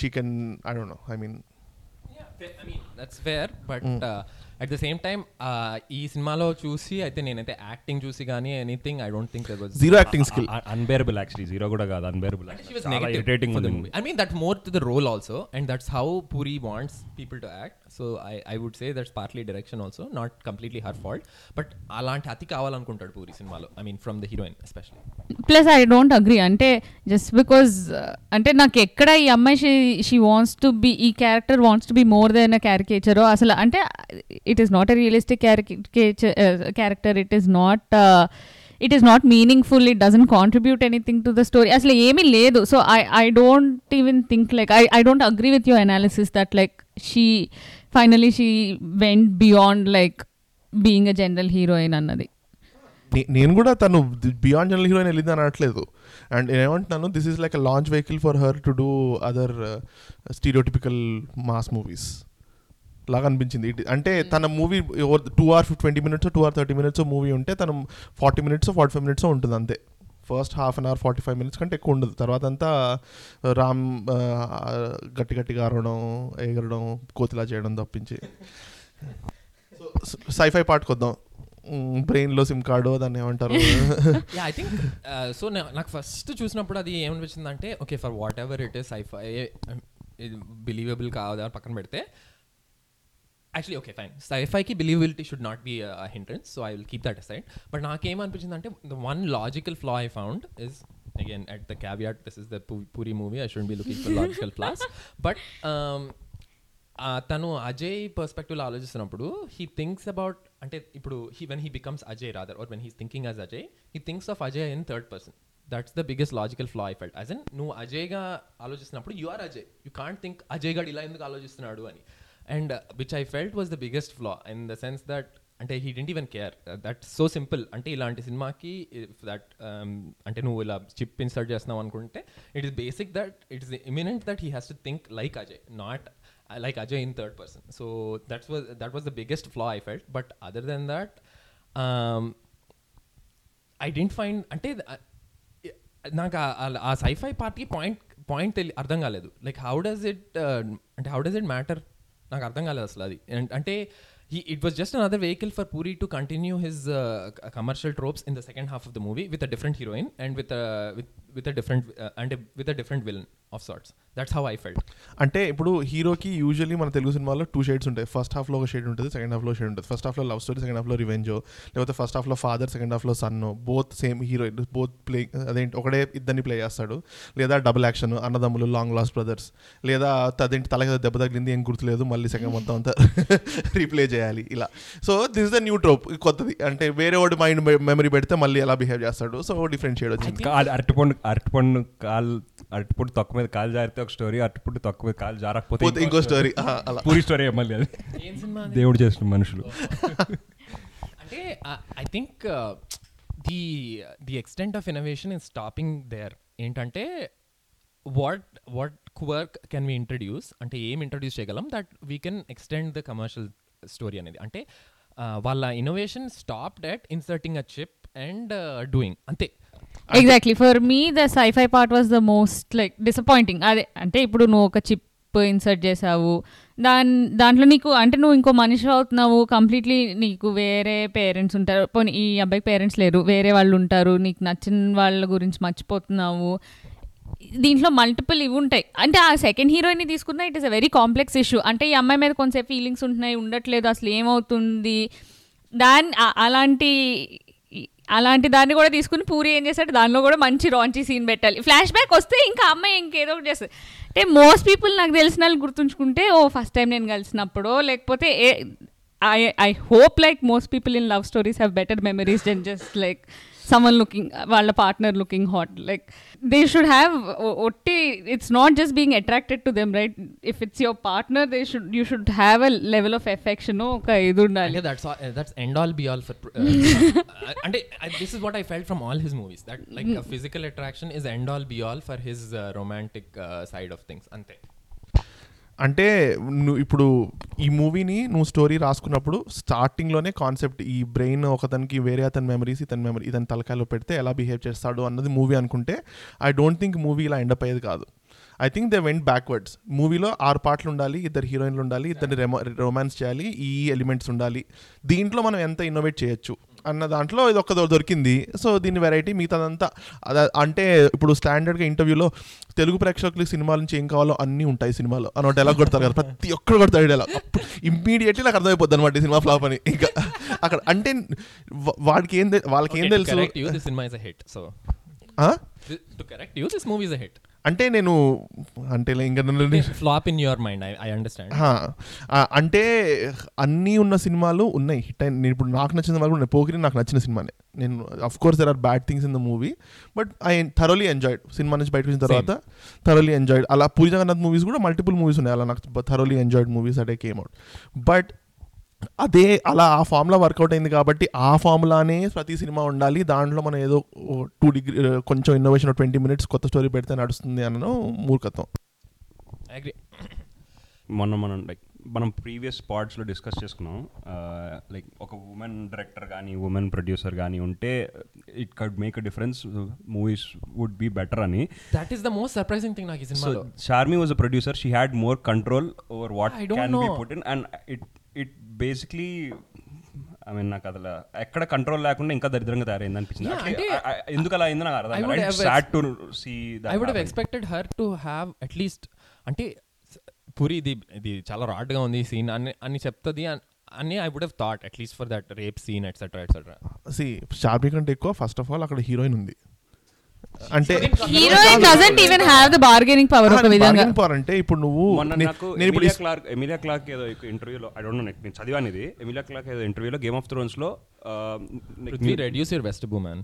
she can I don't know I mean that's fair but at the same time ఈ సినిమాలో చూసి అయితే నేనైతే యాక్టింగ్ చూసి కానీ anything I don't think zero acting skill unbearable actually zero కూడా కాదు unbearable she was చాలా negative ఇరిటేటింగ్ for the ఉంది movie. I mean, that's more to the role also, and that's how Puri wants people to act. So I, I would say that's partly direction also, not completely her fault. But అలాంటి అతి కావాలనుకుంటాడు పూరి సినిమాలో I mean from the heroine especially plus I don't agree అంటే just because అంటే నాకు ఎక్కడ ఈ అమ్మాయి she she wants to be ఈ character wants to be more than a caricature అసలు అంటే it is not a realistic character it is not it is not meaningful it doesn't contribute anything to the story అసలు ఏమీ లేదు. So I I don't even think like I I don't agree with your analysis that like she finally she went beyond like being a general heroine అన్నది. నేను కూడా తను beyond general heroine వెళ్ళింది అని అనట్లేదు. And ఏమంటున్నాను this is like a launch vehicle for her to do other stereotypical mass movies లాగా అనిపించింది. It- అంటే తన movie two or twenty minutes two or thirty minutes movie ఉంటే తను forty minutes forty five minutes ఉంటుంది అంతే. First half an hour forty five minutes కంటే ఎక్కువ ఉండదు. తర్వాత అంతా రామ్ ఆ, గట్టి గట్టిగా అరవడం ఎగరడం కోతిలా చేయడం తప్పించి. సైఫై పార్ట్కి వద్దాం బ్రెయిన్లో సిమ్ కార్డు దాన్ని ఏమంటారు? యా ఐ థింక్ సో నాకు ఫస్ట్ చూసినప్పుడు అది ఏమనిపించింది అంటే okay for whatever it is sci-fi believable కాదా పక్కన పెడితే actually okay fine సైఫైకి believability should not be hindrance so I will keep that aside but నాకేమనిపించింది అంటే the one logical flaw I found is again at the caveat this is the Puri movie I should be looking for logical flaws but తను అజయ్ పర్స్పెక్టివ్లో ఆలోచిస్తున్నప్పుడు he thinks about అంటే ఇప్పుడు he when he becomes Ajay rather or when he's thinking as Ajay he thinks of Ajay in third person that's the biggest logical flaw I felt as an నువ్వు అజయ్గా ఆలోచిస్తున్నప్పుడు you are Ajay you can't think Ajay గాడు ఇలా ఎందుకు ఆలోచిస్తున్నాడు అని. And which I felt was the biggest flaw in the sense that అంటే he didn't even care that so simple అంటే ఇలాంటి సినిమాకి దట్ అంటే నువ్వు ఇలా చిప్ ఇన్సర్ట్ చేస్తున్నావు అనుకుంటే it is basic that it is imminent that he has to think like Ajay not like Ajay in third person so that's was that was the biggest flaw I felt but other than that I didn't find అంటే నాకు ఆ- sci fi పార్ట్కి point point తెలి అర్థం కాలేదు. Like how does it అంటే how does it matter నాకు అర్థం కాలేదు అసలు అది And అంటే he, it was just another vehicle for Puri to continue his uh, c- commercial tropes in the second half of the movie with a different heroine and and a, with a different villain of sorts. That's how I felt. అంటే ఇప్పుడు హీరోకి usually మన తెలుగు సినిమాలో two shades ఉంటాయి. First హాఫ్లో ఒక shade ఉంటుంది second హాఫ్లో షేడ్ ఉంటుంది. ఫస్ట్ హాఫ్లో లవ్ స్టోరీ సెకండ్ హాఫ్లో రివెంజ్ లేకపోతే ఫస్ట్ హాఫ్లో ఫాదర్ సెకండ్ హాఫ్లో son both same hero both play అదేంటి ఒకడే ఇద్దరిని ప్లే చేస్తాడు. లేదా డబుల్ యాక్షన్ అన్నదమ్ములు లాంగ్ లాస్ట్ బ్రదర్స్ లేదా అదేంటి తలకి దెబ్బ తగిలింది ఏం గుర్తులేదు మళ్ళీ సెకండ్ మొత్తం అంతా రీప్లే చేయాలి ఇలా. So this the new trope కొత్తది. అంటే వేరే వాడి మైండ్ మెమరీ పెడితే మళ్ళీ ఎలా బిహేవ్ చేస్తాడు. సో డిఫరెంట్ షేడ్ వచ్చింది. అరటిపండు అరటిపండు కాలు అరటిపండు తొక్క మీద కాలు జారితే ఒక స్టోరీ అరటిపండు తొక్క మీద కాలు జారకపోతే పోతే ఇంకో స్టోరీ అలా. పూరి స్టోరీ మళ్ళీ అది. ఏం సినిమా అది? దేవుడు చేసిన మనుషులు. అంటే I think the the extent of innovation is stopping there ఏంటంటే what what work can we introduce అంటే ఏం ఇంట్రడ్యూస్ చేయగలం? That we can extend the commercial story అనేది. అంటే uh, వాళ్ళ innovation stop that inserting a chip and doing అంతే. Exactly for me the sci-fi part was the most like disappointing అదే అంటే ఇప్పుడు నువ్వు ఒక చిప్ ఇన్సర్ట్ చేసావు. దాని దాంట్లో నీకు అంటే నువ్వు ఇంకో మనిషి అవుతున్నావు. కంప్లీట్లీ నీకు వేరే పేరెంట్స్ ఉంటారు. పోనీ ఈ అబ్బాయికి పేరెంట్స్ లేరు. వేరే వాళ్ళు ఉంటారు. నీకు నచ్చిన వాళ్ళ గురించి మర్చిపోతున్నావు. దీంట్లో మల్టిపుల్ ఇవి ఉంటాయి. అంటే ఆ సెకండ్ హీరోయిన్ తీసుకున్నా it is a very complex issue అంటే ఈ అమ్మాయి మీద కొంచెం ఫీలింగ్స్ ఉంటున్నాయి. ఉండట్లేదు. అసలు ఏమవుతుంది? దాని అలాంటి అలాంటి దాన్ని కూడా తీసుకుని పూరి ఏం చేశాడు దానిలో కూడా మంచి రాంచి సీన్ పెట్టాలి. ఫ్లాష్ బ్యాక్ వస్తే ఇంకా అమ్మాయి ఇంకేదో ఒకటి చేస్తుంది. అంటే మోస్ట్ పీపుల్ నాకు తెలిసిన వాళ్ళు గుర్తుంచుకుంటే ఓ ఫస్ట్ టైం నేను కలిసినప్పుడో లేకపోతే ఏ I I hope like most people in love stories have better memories than just like someone looking వాళ్ళ partner looking hot like they should have ఒట్టి it's not just being attracted to them right if it's your partner they should you should have a level of affection ఒక ఇది ఉండాలి. అంటే that's that's end all be all for అంటే this is what I felt from all his movies that like physical attraction is end all be all for his romantic side of things అంతే. అంటే నువ్వు ఇప్పుడు ఈ మూవీని నువ్వు story రాసుకున్నప్పుడు స్టార్టింగ్లోనే కాన్సెప్ట్ ఈ బ్రెయిన్ ఒకతనికి వేరే అతని మెమరీస్ ఇతని మెమరీ ఇతని తలకాయలో పెడితే ఎలా బిహేవ్ చేస్తాడు అన్నది మూవీ అనుకుంటే ఐ డోంట్ థింక్ మూవీ ఇలా ఎండ్ అయ్యేది కాదు. I think they went backwards మూవీలో ఆరు పాటలు ఉండాలి ఇద్దరు హీరోయిన్లు ఉండాలి ఇద్దరు రొమాన్స్ చేయాలి ఈ ఎలిమెంట్స్ ఉండాలి. దీంట్లో మనం ఎంత ఇన్నోవేట్ చేయొచ్చు? అన్న దాంట్లో ఇది ఒక్క దొ- దొరికింది. సో దీని వెరైటీ మిగతాదంతా అంటే ఇప్పుడు స్టాండర్డ్గా ఇంటర్వ్యూలో తెలుగు ప్రేక్షకులకి సినిమాల నుంచి ఏం కావాలో అన్నీ ఉంటాయి సినిమాలో. అని ఒక డైలాగ్ కొడతారు కదా ప్రతి ఒక్కరు కొడతాడు డైలాగ్ ఇమ్మీడియట్లీ నాకు అర్థమైపోద్ది అనమాట సినిమా ఫ్లాప్ అని. ఇంకా అక్కడ అంటే వాడికి ఏం వాళ్ళకి ఏం తెలుసు? Cinema is hit so? To correct you this movie is a hit అంటే నేను అంటే ఇంకా flop in your mind I understand అంటే అన్నీ ఉన్న సినిమాలు ఉన్నాయి హిట్ అయిన నేను ఇప్పుడు నాకు నచ్చిన సినిమాలు కూడా ఉన్నాయి. పోకిరి నాకు నచ్చిన సినిమానే. నేను of course there are bad things in the movie but I thoroughly enjoyed cinema నుంచి బయటకు వచ్చిన తర్వాత థరోలీ ఎంజాయిడ్ అలా పూరి జగన్నాథ్ మూవీస్ కూడా మల్టిపుల్ మూవీస్ ఉన్నాయి. అలా నాకు thoroughly enjoyed movies that came out but అదే అలా ఆ ఫామ్లో వర్కౌట్ అయింది కాబట్టి ఆ ఫామ్లానే ప్రతి సినిమా ఉండాలి. దాంట్లో మనం ఏదో టూ డిగ్రీ కొంచెం ఇన్నోవేషన్ ట్వంటీ మినిట్స్ కొత్త స్టోరీ పెడితే నడుస్తుంది అన్న మూర్ఖత్వం. అగ్రీ మొన్న మనం లైక్ మనం ప్రీవియస్ పార్ట్స్లో డిస్కస్ చేసుకున్నాం. లైక్ ఒక ఉమెన్ డైరెక్టర్ కానీ ఉమెన్ ప్రొడ్యూసర్ కానీ ఉంటే it could make a difference movies would be better అని. That is the most surprising thing నాకు ఈ సినిమాలో. Charmme was a producer she had more control over what can be. Put in and it it basically I mean నాకు అసలు ఎక్కడ control లేకుండా ఇంకా దరిద్రంగా తయారైంది అనిపించింది. ఎందుకు అలా అయిందో నాకు I అర్థం would have sad to see I would expected her to have at least అంటే పురి ఇది ఇది చాలా రాడ్గా ఉంది ఈ సీన్ అని అని చెప్తుంది అన్- I would have thought at least for that rape scene et cetera et cetera C షార్పీ కంటే ఎక్కువ ఫస్ట్ ఆఫ్ ఆల్ అక్కడ హీరోయిన్ ఉంది. అంటే heroine doesn't even have the bargaining power ఒక విధంగా. bargaining power అంటే ఇప్పుడు నువ్వు నేను ఇప్పుడు క్లార్క్ ఎమిలియా క్లార్క్ ఏదో ఇంటర్వ్యూలో ఐ డోంట్ నో నేను చదివాను ఇది ఎమిలియా క్లార్క్ ఏదో ఇంటర్వ్యూలో గేమ్ ఆఫ్ థ్రోన్స్లో రెడ్యూస్ యువర్ వెస్ట్ బూ మ్యాన్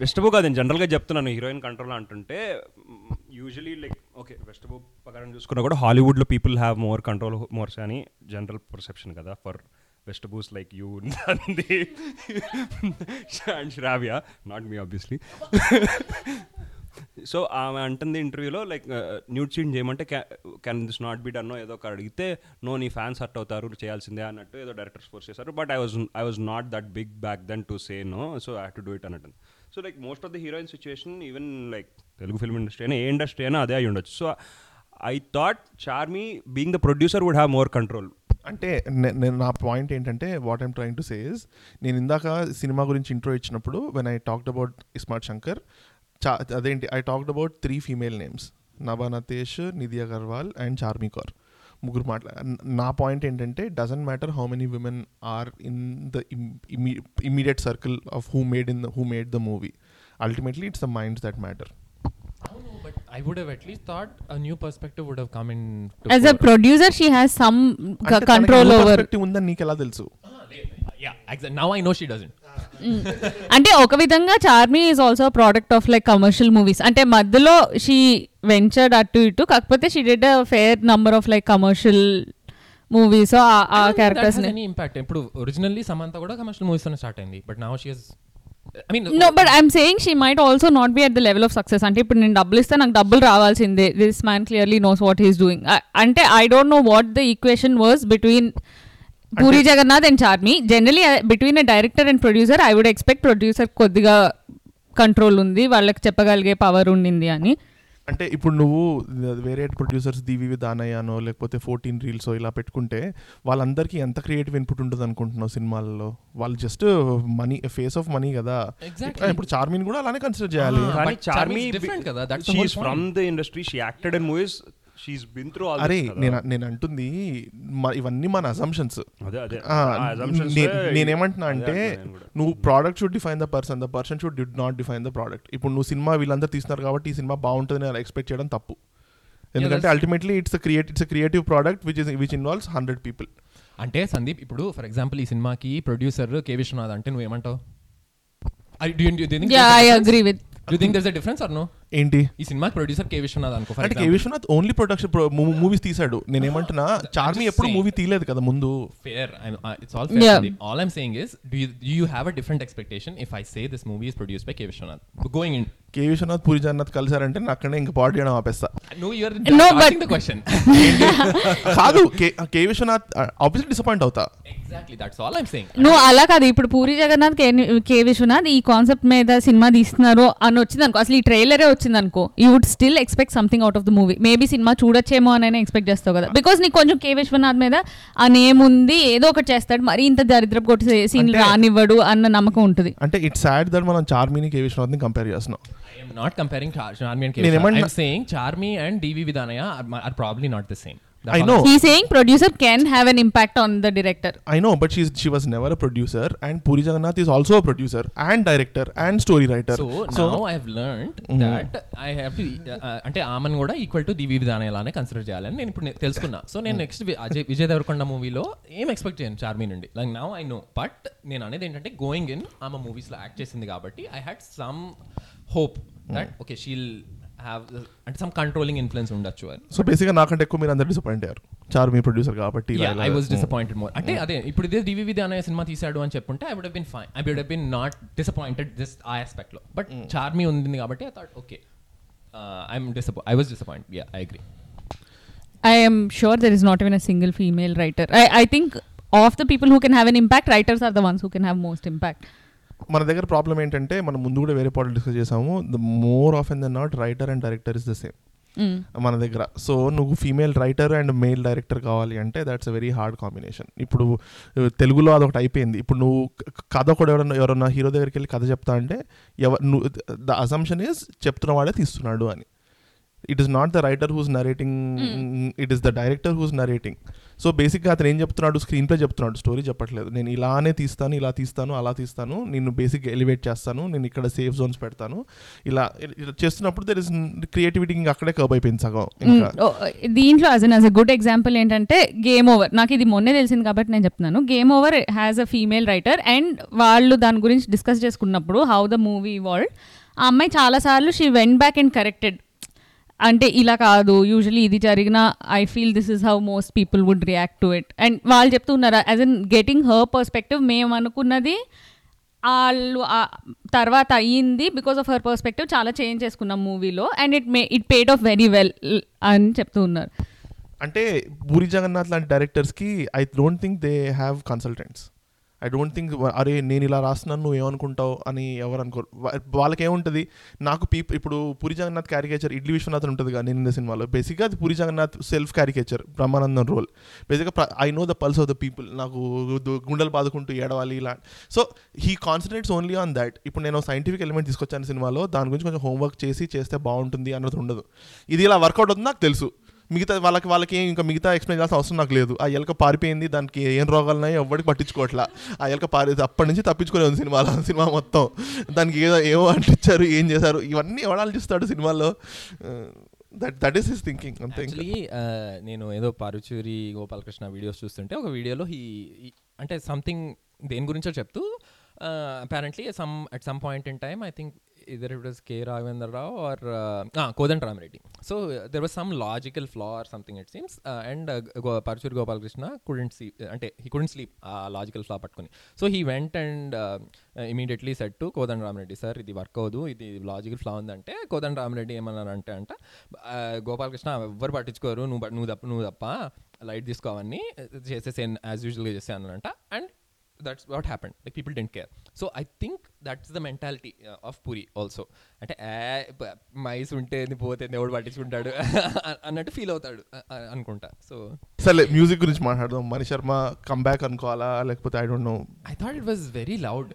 వెస్టబో కాదు నేను జనరల్గా చెప్తున్నాను. హీరోయిన్ కంట్రోల్ అంటుంటే యూజువలీ లైక్ ఓకే వెస్టబో ప్రకారం చూసుకున్నా కూడా హాలీవుడ్లో పీపుల్ హ్యావ్ మోర్ కంట్రోల్ మోర్స్ అని జనరల్ పర్సెప్షన్ కదా for వెస్టబూస్ like you Nandi and Sravya not me obviously so ఆమె అంటుంది ఇంటర్వ్యూలో లైక్ న్యూడ్ సీన్ చేయమంటే can this not be done ఏదో ఒక అడిగితే నో నీ ఫ్యాన్స్ హర్ట్ అవుతారు చేయాల్సిందే అన్నట్టు ఏదో డైరెక్టర్స్ ఫోర్స్ చేశారు. But I was I was not that big back then to say no so I to do it అన్నట్టు. So like most of the heroine situation even like Telugu film industry అయినా ఏ industry అయినా అదే అయి ఉండొచ్చు. So I thought Charmi being the producer would have more control అంటే నేను నా పాయింట్ ఏంటంటే what I'm trying to say is నేను ఇందాక సినిమా గురించి ఇంట్రో ఇచ్చినప్పుడు when I talked about iSmart Shankar చా అదేంటి I talked about three female names Nabha Natesh Nidhi Agarwal and Charmi Kaur ముగ్గురు మాట్లా నా పాయింట్ ఏంటంటే doesn't matter how many women are in the immediate circle of who made in who made the movie ultimately it's the minds that matter but I would have at least thought a new perspective would have come in as a producer she has some control over ఉందని నీకు ఎలా తెలుసు yeah exact now I know she doesn't అంటే ఒక విధంగా Charmi is also product of like commercial movies అంటే మధ్యలో she ventured అటు ఇటు కాకపోతే she did a fair number of like commercial movies ఆ క్యారెక్టర్స్ని ఎనీ ఇంపాక్ట్ ఇప్పుడు ఒరిజినల్లీ సమంత కూడా కమర్షియల్ మూవీస్తో స్టార్ట్ అయింది. But now she I mean no but I'm saying she might also not be at the level of success అంటే ఇప్పుడు నేను డబ్బులు ఇస్తే నాకు డబ్బులు రావాల్సిందే. This man clearly knows what he's doing అంటే I don't know what the equation was between Puri Jagannadh and Charmi generally between a director and producer I would expect producer కొద్దిగా కంట్రోల్ ఉంది. వాళ్ళకి చెప్పగలిగే పవర్ ఉండింది అని. అంటే ఇప్పుడు నువ్వు వేరే ప్రొడ్యూసర్స్ దివి దానయ్యానో లేకపోతే ఫోర్టీన్ రీల్స్ ఇలా పెట్టుకుంటే వాళ్ళందరికీ ఎంత క్రియేటివ్ ఇన్పుట్ ఉంటుంది అనుకుంటున్నావు సినిమాల్లో? వాళ్ళు just money face of money కదా. ఇప్పుడు చార్మిన్ కూడా అలానే కన్సిడర్ చేయాలి. From the industry she acted in movies been through అరే నేను నేను అంటుంది ఇవన్నీ మన అజంప్షన్స్ అదే అదే. నేనేమంటున్నా అంటే నువ్వు product should define the person the person should D not define the product ఇప్పుడు నువ్వు సినిమా వీళ్ళందరూ తీస్తున్నారు కాబట్టి ఈ సినిమా బాగుంటుంది అని ఎక్స్పెక్ట్ చేయడం తప్పు. ఎందుకంటే ultimately it's create it's creative product which is which involves hundred people అంటే సందీప్ ఇప్పుడు ఫర్ ఎగ్జాంపుల్ ఈ సినిమాకి ప్రొడ్యూసర్ కే విశ్వనాథ్ అంటే నువ్వేమంటావు? Yeah I agree with you think there's a difference or no ఏంటి? ఈ సినిమాకి ప్రొడ్యూసర్ కే విశ్వనాథ్ అనుకో ఫర్ అంటే K Viswanath only production movies తీసాడు నేనేమంటున్నా చార్మి ఎప్పుడు saying. మూవీ తీయలేదు కదా ముందు. Fair it's all fair. All I'm saying is do you have a different expectation if I say this movie is produce by K Viswanath? Going in K Viswanath Puri Jagannadh కలిసారంటే నేను అక్కడే ఇంకా పాటు చేయడం ఆపేస్తా. No question కాదు K- Viswanath obviously disappoint అవుతా. Exactly that's all I'm saying నువ్వు అలా కాదు ఇప్పుడు పూరి జగన్నాథ్ కే విశ్వనాథ్ ఈ కాన్సెప్ట్ మీద సినిమా తీస్తున్నారు అని వచ్చింది అనుకో అసలు ఈ ట్రైలరే వచ్చింది అనుకో you would still expect something out of the movie maybe cinema చూడొచ్చేమో అని ఎక్స్పెక్ట్ చేస్తావు కదా. బికాస్ నీకు కొంచెం కే విశ్వనాథ్ మీద ఆ నేమ్ ఉంది ఏదో ఒకటి చేస్తాడు మరి ఇంత దరిద్రపు కొట్టి సీన్ రానివ్వడు అన్న నమ్మకం ఉంటుంది. అంటే ఇట్స్ సాడ్ దట్ మనం చార్మిని కే విశ్వనాథ్ని కంపేర్ చేస్తున్నాం. I am not comparing Char- Charmi and నేను Keshav. ఏమన్నా- I'm saying Charmi and DV Vidanaya are, are probably not the same. That's I know. I'm he saying producer can have an impact on the director I know, but she's she was never a producer, and Puri Jagannath is also a producer and director and story writer. So, now I have learned that I have to uh, అంటే ఆమెను కూడా equal to దివి విధానం లానే consider చేయాలని నేను ఇప్పుడు తెలుసుకున్నా so నేను నెక్స్ట్ అజయ్ విజయ్ దేవరకొండ మూవీలో ఏం ఎక్స్పెక్ట్ చేయను చార్మీ నుండి like now I know but నేను అనేది ఏంటంటే గోయింగ్ ఇన్ ఆమె మూవీస్లో యాక్ట్ చేసింది కాబట్టి I had some hope that okay she'll have అంటే సమ్ కంట్రోలింగ్ ఇన్ఫ్లుయెన్స్ ఉండొచ్చు అని సో బేసిక్గా నాకంటే ఎక్కువ మీరు అందరు డిసప్పాయింట్ అయ్యారు చార్మి ప్రొడ్యూసర్ కాబట్టి ఇలా ఇలా- ఐ వాస్ డిసప్పాయింటెడ్ మోర్ అంటే అదే ఇప్పుడు ఇదే దివి విద్య అనే సినిమా తీసాడు అని చెప్పుంటే I would been fine I would been not disappointed this ఆ ఆస్పెక్ట్లో బట్ చార్మీ ఉంది కాబట్టి I thought okay I'm disappoint I was disappoint yeah I agree I am sure there is not even a single female writer. I, I think of the people who can have an impact, writers are the ones who can have most impact. మన దగ్గర problem ఏంటంటే మనం ముందు కూడా వేరే పాటలు discuss చేసాము. The more of an the not writer and director is the same. మన దగ్గర. సో నువ్వు female writer and male director కావాలి అంటే that's a very hard combination ఇప్పుడు uh, తెలుగులో అదొకటి అయిపోయింది. ఇప్పుడు నువ్వు కథ ఒకటి ఎవరన్నా ఎవరన్నా హీరో దగ్గరికి వెళ్ళి కథ చెప్తా అంటే ఎవరు నువ్వు ద అజంప్షన్ ఈస్ చెప్తున్న వాడే తీస్తున్నాడు అని. It is not the writer who's narrating it is the director who's narrating so బేసిక్గా అతను ఏం చెప్తున్నాడు? స్క్రీన్ ప్లే చెప్తున్నాడు స్టోరీ చెప్పట్లేదు. నేను ఇలానే తీస్తాను ఇలా తీస్తాను అలా తీస్తాను నేను బేసిక్ ఎలివేట్ చేస్తాను నేను ఇక్కడ సేఫ్ జోన్స్ పెడతాను. ఇలా ఇలా చేస్తున్నప్పుడు దర్ ఇస్ క్రియేటివిటీ ఇంకా అక్కడే కర్బ్ అయిపోయింది సగం Mm. Oh, దీంట్లో as an as a good example ఏంటంటే గేమ్ ఓవర్ నాకు ఇది మొన్నే తెలిసింది కాబట్టి నేను చెప్తున్నాను. Game over has a female writer and వాళ్ళు దాని గురించి డిస్కస్ చేసుకున్నప్పుడు హౌ ద మూవీ వరల్డ్ ఆ అమ్మాయి చాలాసార్లు she went back and corrected అంటే ఇలా కాదు యూజువలీ ఇది జరిగిన I feel this is how most people would react to it and వాళ్ళు చెప్తున్నారు as an getting her perspective మేము అనుకున్నది వాళ్ళు తర్వాత అయ్యింది బికాస్ ఆఫ్ హర్ పర్స్పెక్టివ్ చాలా చేంజ్ చేసుకున్నాం మూవీలో and it may it paid off very well అని చెప్తూ ఉన్నారు. అంటే పూరి జగన్నాథ్ లాంటి డైరెక్టర్స్కి I don't think they have consultants I don't think అరే నేను ఇలా రాస్తున్నాను నువ్వు ఏమనుకుంటావు అని ఎవరు అనుకోరు. వా- వాళ్ళకి ఏముంటుంది నాకు పీప్ ఇప్పుడు పూరి జగన్నాథ్ క్యారికేచర్ ఇడ్లీ విశ్వనాథ్ ఉంటుంది కానీ నేను సినిమాలో. బేసిక్గా అది Puri Jagannadh self caricature Brahmanandam role బేసిక్గా I know the pulse of the people నాకు గుండెలు బాదుకుంటూ ఏడవాలి ఇలా. So he concentrates only on that ఇప్పుడు నేను సైంటిఫిక్ ఎలిమెంట్ తీసుకొచ్చాను సినిమాలో దాని గురించి కొంచెం హోంవర్క్ చేసి చేస్తే బాగుంటుంది అన్నది ఉండదు. ఇది ఇలా వర్కౌట్ అవుతుంది నాకు తెలుసు. మిగతా వాళ్ళకి వాళ్ళకి ఇంకా మిగతా ఎక్స్ప్లెయిన్ చేయాల్సిన అవసరం నాకు లేదు. ఆ ఎలక పారిపోయింది దానికి ఏం రోగాలు ఉన్నాయి ఎవరికి పట్టించుకోవట్లా. ఆ ఎలక పారి అప్పటి నుంచి తప్పించుకునే ఉంది సినిమాలో సినిమా మొత్తం. దానికి ఏదో ఏమో అంటించారు ఏం చేశారు ఇవన్నీ ఎవడు ఆలోచిస్తాడు సినిమాలో. That that is his thinking అంతే uh, నేను ఏదో పారుచూరి గోపాలకృష్ణ వీడియోస్ చూస్తుంటే ఒక వీడియోలో హీ అంటే సంథింగ్ దేని గురించో చెప్తూ apparently some at some point in time I think either it was K Raghavendra Rao or Kodanda Ramireddy so there was some logical flaw or something it seems and Paruchuri Gopalakrishna couldn't sleep అంటే he couldn't sleep ఆ logical flaw పట్టుకుని. So he went and immediately said to Kodanda Ramireddy sir ఇది work అవ్వదు ఇది logical flaw ఉందంటే కోదండ రామరెడ్డి ఏమన్నారంటే అంట గోపాలకృష్ణ ఎవ్వరు పట్టించుకోరు నువ్వు నువ్వు తప్ప నువ్వు తప్ప లైట్ తీసుకోవన్నీ చేసేసి యాజ్ యూజువల్గా చేసానంట and that's what happened like people don't care so I think that's the mentality of Puri also అంటే "ఏ, ప- మైస్ ఉంటే పోతే ఎవడు పట్టించుకుంటాడు? అన్నట్టు ఫీల్ అవుతాడు అనుకుంటా. సో సరే మ్యూజిక్ గురించి మాట్లాడదాం. మణి శర్మ కమ్బ్యాక్ అనుకోవాలా? లేకపోతే I don't know I thought it was very loud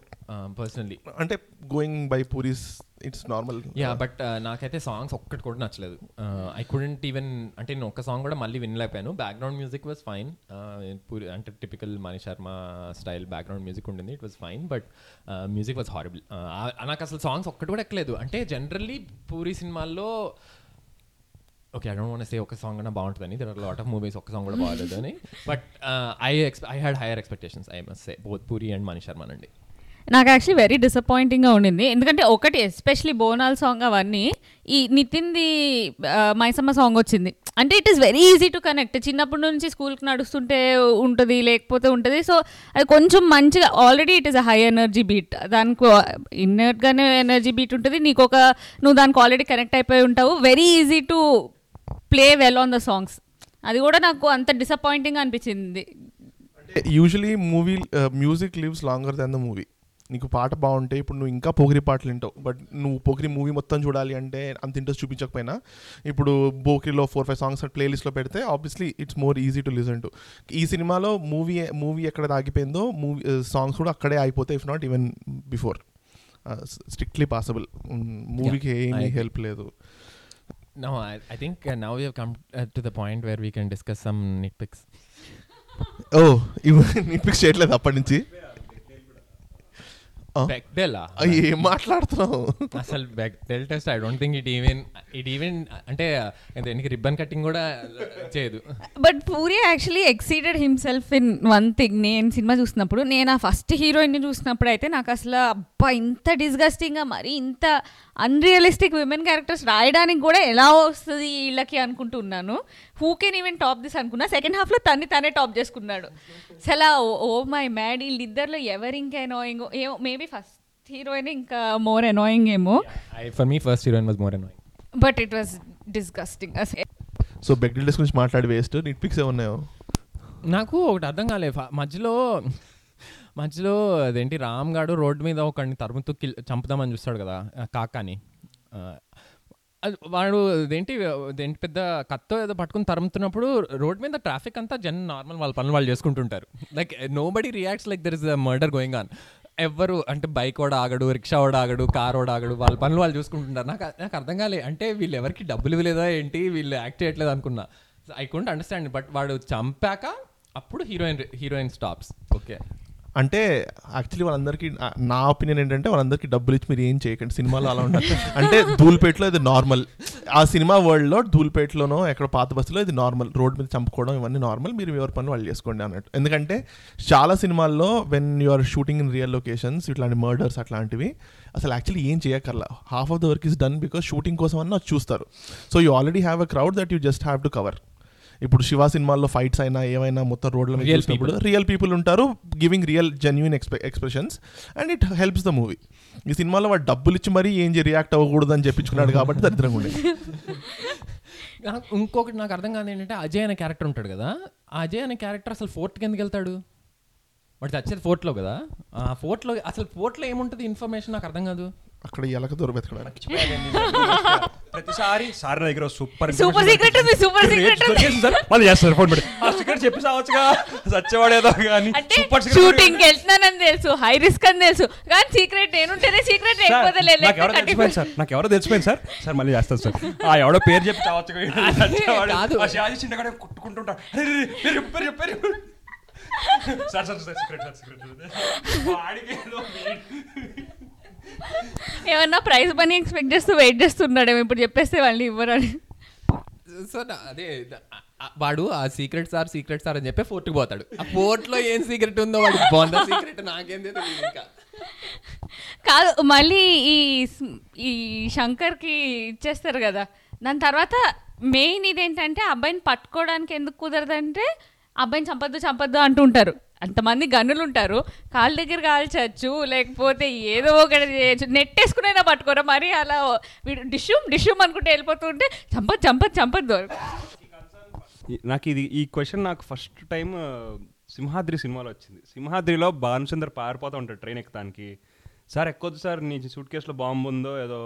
personally అంటే going by Puri's it's normal yeah but నాకైతే సాంగ్స్ ఒక్కటి కూడా నచ్చలేదు. ఐ కుడెంట్ ఈవెన్ అంటే నేను ఒక్క సాంగ్ కూడా మళ్ళీ వినలేకపోయాను. Background music was fine Puri అంటే typical Mani Sharma style background music ఉండింది. It was fine but music was horrible నాకు అసలు సాంగ్స్ ఒక్కటి కూడా ఎక్కలేదు. అంటే జనరల్లీ పూరి సినిమాల్లో okay I don't want say ఒక సాంగ్ అయినా బాగుంటుందని. There are lot of movies ఒక సాంగ్ కూడా బాగాలేదు అని but I X I had higher expectations I must say both Puri and Mani Sharma అండి నాకు యాక్చువల్లీ వెరీ డిసప్పాయింటింగ్గా ఉండింది. ఎందుకంటే ఒకటి ఎస్పెషలీ బోనాల్ సాంగ్ అవన్నీ ఈ నితిన్ది మైసమ్మ సాంగ్ వచ్చింది. అంటే it is very easy to connect చిన్నప్పటి నుంచి స్కూల్కి నడుస్తుంటే ఉంటుంది లేకపోతే ఉంటుంది. సో అది కొంచెం మంచిగా already it is a high energy beat దానికి ఇన్నర్గానే ఎనర్జీ బీట్ ఉంటుంది. నీకు ఒక నువ్వు దానికి ఆల్రెడీ కనెక్ట్ అయిపోయి ఉంటావు. Very easy to play well on the songs అది కూడా నాకు అంత డిసప్పాయింటింగ్ అనిపించింది. Usually movie music lives longer than the movie నీకు పాట బాగుంటే ఇప్పుడు నువ్వు ఇంకా పోకిరి పాటలు వింటావు. బట్ నువ్వు పోకిరి మూవీ మొత్తం చూడాలి అంటే అంత ఇంట్రెస్ట్ చూపించకపోయినా ఇప్పుడు పోకిరిలో ఫోర్ ఫైవ్ సాంగ్స్ ప్లేలిస్ట్లో పెడితే obviously it's more easy to listen to ఈ సినిమాలో మూవీ మూవీ ఎక్కడ ఆగిపోయిందో మూవీ సాంగ్స్ కూడా అక్కడే అయిపోతాయి if not even before strictly possible మూవీకి ఏమీ. హెల్ప్ లేదు. No, I, I think uh, now we have come uh, to the point where we can discuss some nitpicks. ఓ ఇవి నిట్పిక్స్ చేయట్లేదు అప్పటి నుంచి. అయ్యి ఏం మాట్లాడుతున్నావు? అసలు Bechdel test I don't think it even it even అంటే దీనికి రిబ్బన్ కటింగ్ కూడా చేయదు. But Puri actually exceeded himself in one thing నేను సినిమా చూసినప్పుడు నేను ఆ ఫస్ట్ హీరోయిన్ని చూసినప్పుడు అయితే నాకు అసలు అబ్బా ఇంత డిస్గస్టింగ్గా మరి ఇంత అన్రియలిస్టిక్ విమెన్ క్యారెక్టర్స్ రాయడానికి కూడా ఎలా వస్తుంది వీళ్ళకి అనుకుంటున్నాను. Who can even top this అనుకున్నా. సెకండ్ హాఫ్లో తన్ని తనే టాప్ చేసుకున్నాడు. అసలు ఓ మై మ్యాడ్ వీళ్ళిద్దరిలో ఎవరు ఇంకా ఎనాయింగ్ ఏమో మేబీ ఫస్ట్ హీరోయిన్ ఇంకా మోర్ ఎనాయింగ్ ఏమో. I for me first heroine was more annoying but it was disgusting so Bechdels గురించి మాట్లాడి వేస్ట్ నిట్పిక్స్ ఏమున్నాయో? నాకు ఒకటి అర్థం కాలే ఫ- మధ్యలో మధ్యలో అదేంటి రామ్ గాడు రోడ్డు మీద ఒకడిని తరుముతూ కిల్ చంపుదామని చూస్తాడు కదా కాకాని. అది వాడు అదేంటి అదేంటి పెద్ద కత్తో ఏదో పట్టుకుని తరుముతున్నప్పుడు రోడ్ మీద ట్రాఫిక్ అంతా జన్ నార్మల్ వాళ్ళ పనులు వాళ్ళు చేసుకుంటుంటారు. Like nobody reacts like there is the murder going on ఎవ్వరు అంటే బైక్ వాడు ఆగడు రిక్షా వాడు ఆగడు కార్ వాడు ఆగడు వాళ్ళ పనులు వాళ్ళు చూసుకుంటుంటారు. నాకు నాకు అర్థం కాలే. అంటే వీళ్ళు ఎవరికి డబ్బులు ఇవ్వలేదా ఏంటి? వీళ్ళు యాక్ట్ చేయట్లేదు అనుకున్నా. ఐ కొంట్ అండర్స్టాండ్ బట్ వాడు చంపాక అప్పుడు హీరోయిన్ హీరోయిన్ స్టాప్స్ ఓకే. అంటే యాక్చువల్లీ వాళ్ళందరికీ నా ఒపీనియన్ ఏంటంటే వాళ్ళందరికీ డబ్బులు ఇచ్చి మీరు ఏం చేయకండి. సినిమాలో అలా ఉంటారు అంటే ధూల్పేటలో ఇది నార్మల్ ఆ సినిమా వరల్డ్లో ధూల్పేటలోనో ఎక్కడ పాత బస్సులో ఇది నార్మల్ రోడ్ మీద చంపుకోవడం ఇవన్నీ నార్మల్ మీరు ఎవరి పని వాళ్ళు చేసుకోండి అన్నట్టు. ఎందుకంటే చాలా సినిమాల్లో when you are shooting in real locations ఇట్లాంటి మర్డర్స్ అట్లాంటివి అసలు యాక్చువల్లీ ఏం చేయక్కర్లా. Half of the work is done because shooting కోసం అన్న చూస్తారు. So you already have a crowd that you just have to cover ఇప్పుడు శివ సినిమాల్లో ఫైట్స్ అయినా ఏమైనా మొత్తం రోడ్ల మీద Real చూసినప్పుడు రియల్ పీపుల్ ఉంటారు giving real genuine ఎక్స్పె expressions and it helps the movie ఈ సినిమాలో వాడు డబ్బులు ఇచ్చి మరీ ఏం రియాక్ట్ అవ్వకూడదు అని చెప్పించుకున్నాడు కాబట్టి దరిద్రంగా ఉండేది నాకు ఇంకొకటి నాకు అర్థం కాదు ఏంటంటే అజయ్ అనే క్యారెక్టర్ ఉంటాడు కదా ఆ అజయ్ అనే క్యారెక్టర్ అసలు ఫోర్త్ కిందకి వెళ్తాడు? వాడు చచ్చేది ఫోర్ట్లో కదా? ఆ ఫోర్ట్లో అసలు ఫోర్ట్లో ఏముంటుంది ఇన్ఫర్మేషన్ నాకు అర్థం కాదు. అక్కడ ఎలక దొరబెతకడానికి ప్రతిసారి సార్ నా దగ్గర సూపర్ సూపర్ సీక్రెట్ ఉంది సూపర్ సీక్రెట్ మళ్ళీ చేస్తారు ఫోన్ పెట్టి. ఆ సీక్రెట్ చెప్పి సావచ్చుగా సచ్చేవాడేదో కానీ అంటే సూపర్ షూటింగ్ వెళ్తున్నానని తెలుసు హై రిస్క్ అని తెలుసు. కానీ సీక్రెట్ నేనుంటేనే సీక్రెట్ లేకపోతే లేదు. నాకు ఎవరో తెలిసిపోయింది సార్. నాకు ఎవరో తెలిసిపోయింది సార్. సార్ మళ్ళీ చేస్తాను సార్. ఆ ఎవడో పేరు చెప్పి చావచ్చు కాదు. ఆ షాజీ చింటగాడే కొట్టుకుంటుంటా. అరే, రే, రే, పేరు చెప్పు, పేరు చెప్పు, పేరు చెప్పు. Sir sir sir secret sir secret వాడికి ఏమన్నా ప్రైజ్ మనీ ఎక్స్పెక్ట్ చేస్తూ వెయిట్ చేస్తున్నాడేమో ఇప్పుడు చెప్పేస్తే వాళ్ళు ఇవ్వరని. సో అదే వాడు ఆ సీక్రెట్ సార్ సీక్రెట్ సార్ అని చెప్పి ఫోర్ట్కి పోతాడు. ఆ ఫోర్ట్లో ఏం సీక్రెట్ ఉందో వాడు బొంద సీక్రెట్ నాకేం తెలియదు ఇంకా. కాదు మళ్ళీ ఈ ఈ శంకర్కి ఇచ్చేస్తారు కదా. దాని తర్వాత మెయిన్ ఇదేంటంటే అబ్బాయిని పట్టుకోవడానికి ఎందుకు కుదరదంటే అబ్బాయిని చంపద్దు చంపద్దు అంటుంటారు. అంతమంది గనులు ఉంటారు కాళ్ళ దగ్గర కాల్చచ్చు లేకపోతే ఏదో ఒకటి చేయొచ్చు. నెట్టేసుకునైనా పట్టుకోరా మరి అలా డిష్యూమ్ డిష్యూమ్ అనుకుంటే వెళ్ళిపోతుంటే చంపదు చంపదు చంపద్దు నాకు ఇది ఈ క్వశ్చన్ నాకు ఫస్ట్ టైం సింహాద్రి సినిమాలో వచ్చింది. సింహాద్రిలో భానుచంద్ర పారిపోతూ ఉంటాడు ట్రైన్ ఎక్కడానికి సార్ ఎక్కొద్దు సార్ నీ సూట్ కేసులో బాంబు ఉందో ఏదో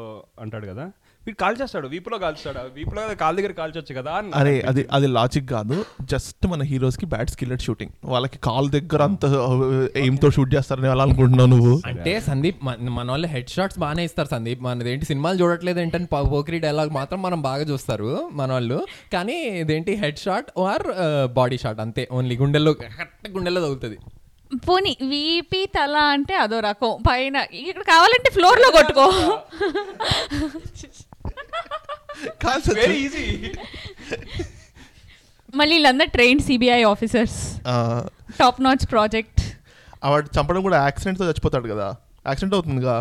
అంటాడు కదా. వీడు కాల్ చేస్తాడు వీపులో కాల్చాడు ఆ వీపులో కాల్ దగ్గర కాల్చొచ్చు కదా అరే అది అది లాజిక్ కాదు. జస్ట్ మన హీరోస్కి బ్యాట్ స్కిల్లెట్ షూటింగ్ వాళ్ళకి కాల్ దగ్గర అంత ఎయిమ్తో షూట్ చేస్తారని అలా అనుకుంటున్నావు నువ్వు? అంటే సందీప్ మన మన వాళ్ళు హెడ్ షాట్స్ బాగానే ఇస్తారు సందీప్. మనది ఏంటి సినిమాలు చూడట్లేదు ఏంటని పోకిరి డైలాగ్ మాత్రం మనం బాగా చూస్తారు మన వాళ్ళు. కానీ ఇదేంటి head shot or body shot అంతే. ఓన్లీ గుండెల్లో కరెక్ట్ గుండెల్లో తగులుతుంది. పోనీ వీపీ తల అంటే అదో రకం. పైన ఇక్కడ కావాలంటే ఫ్లోర్లో కొట్టుకో. కాదు. వెరీ ఈజీ మళ్ళీ వీళ్ళందరూ train CBI officers top notch project వాడు చంపడం కూడా యాక్సిడెంట్తో చచ్చిపోతాడు కదా. యాక్సిడెంట్ అవుతుందిగా.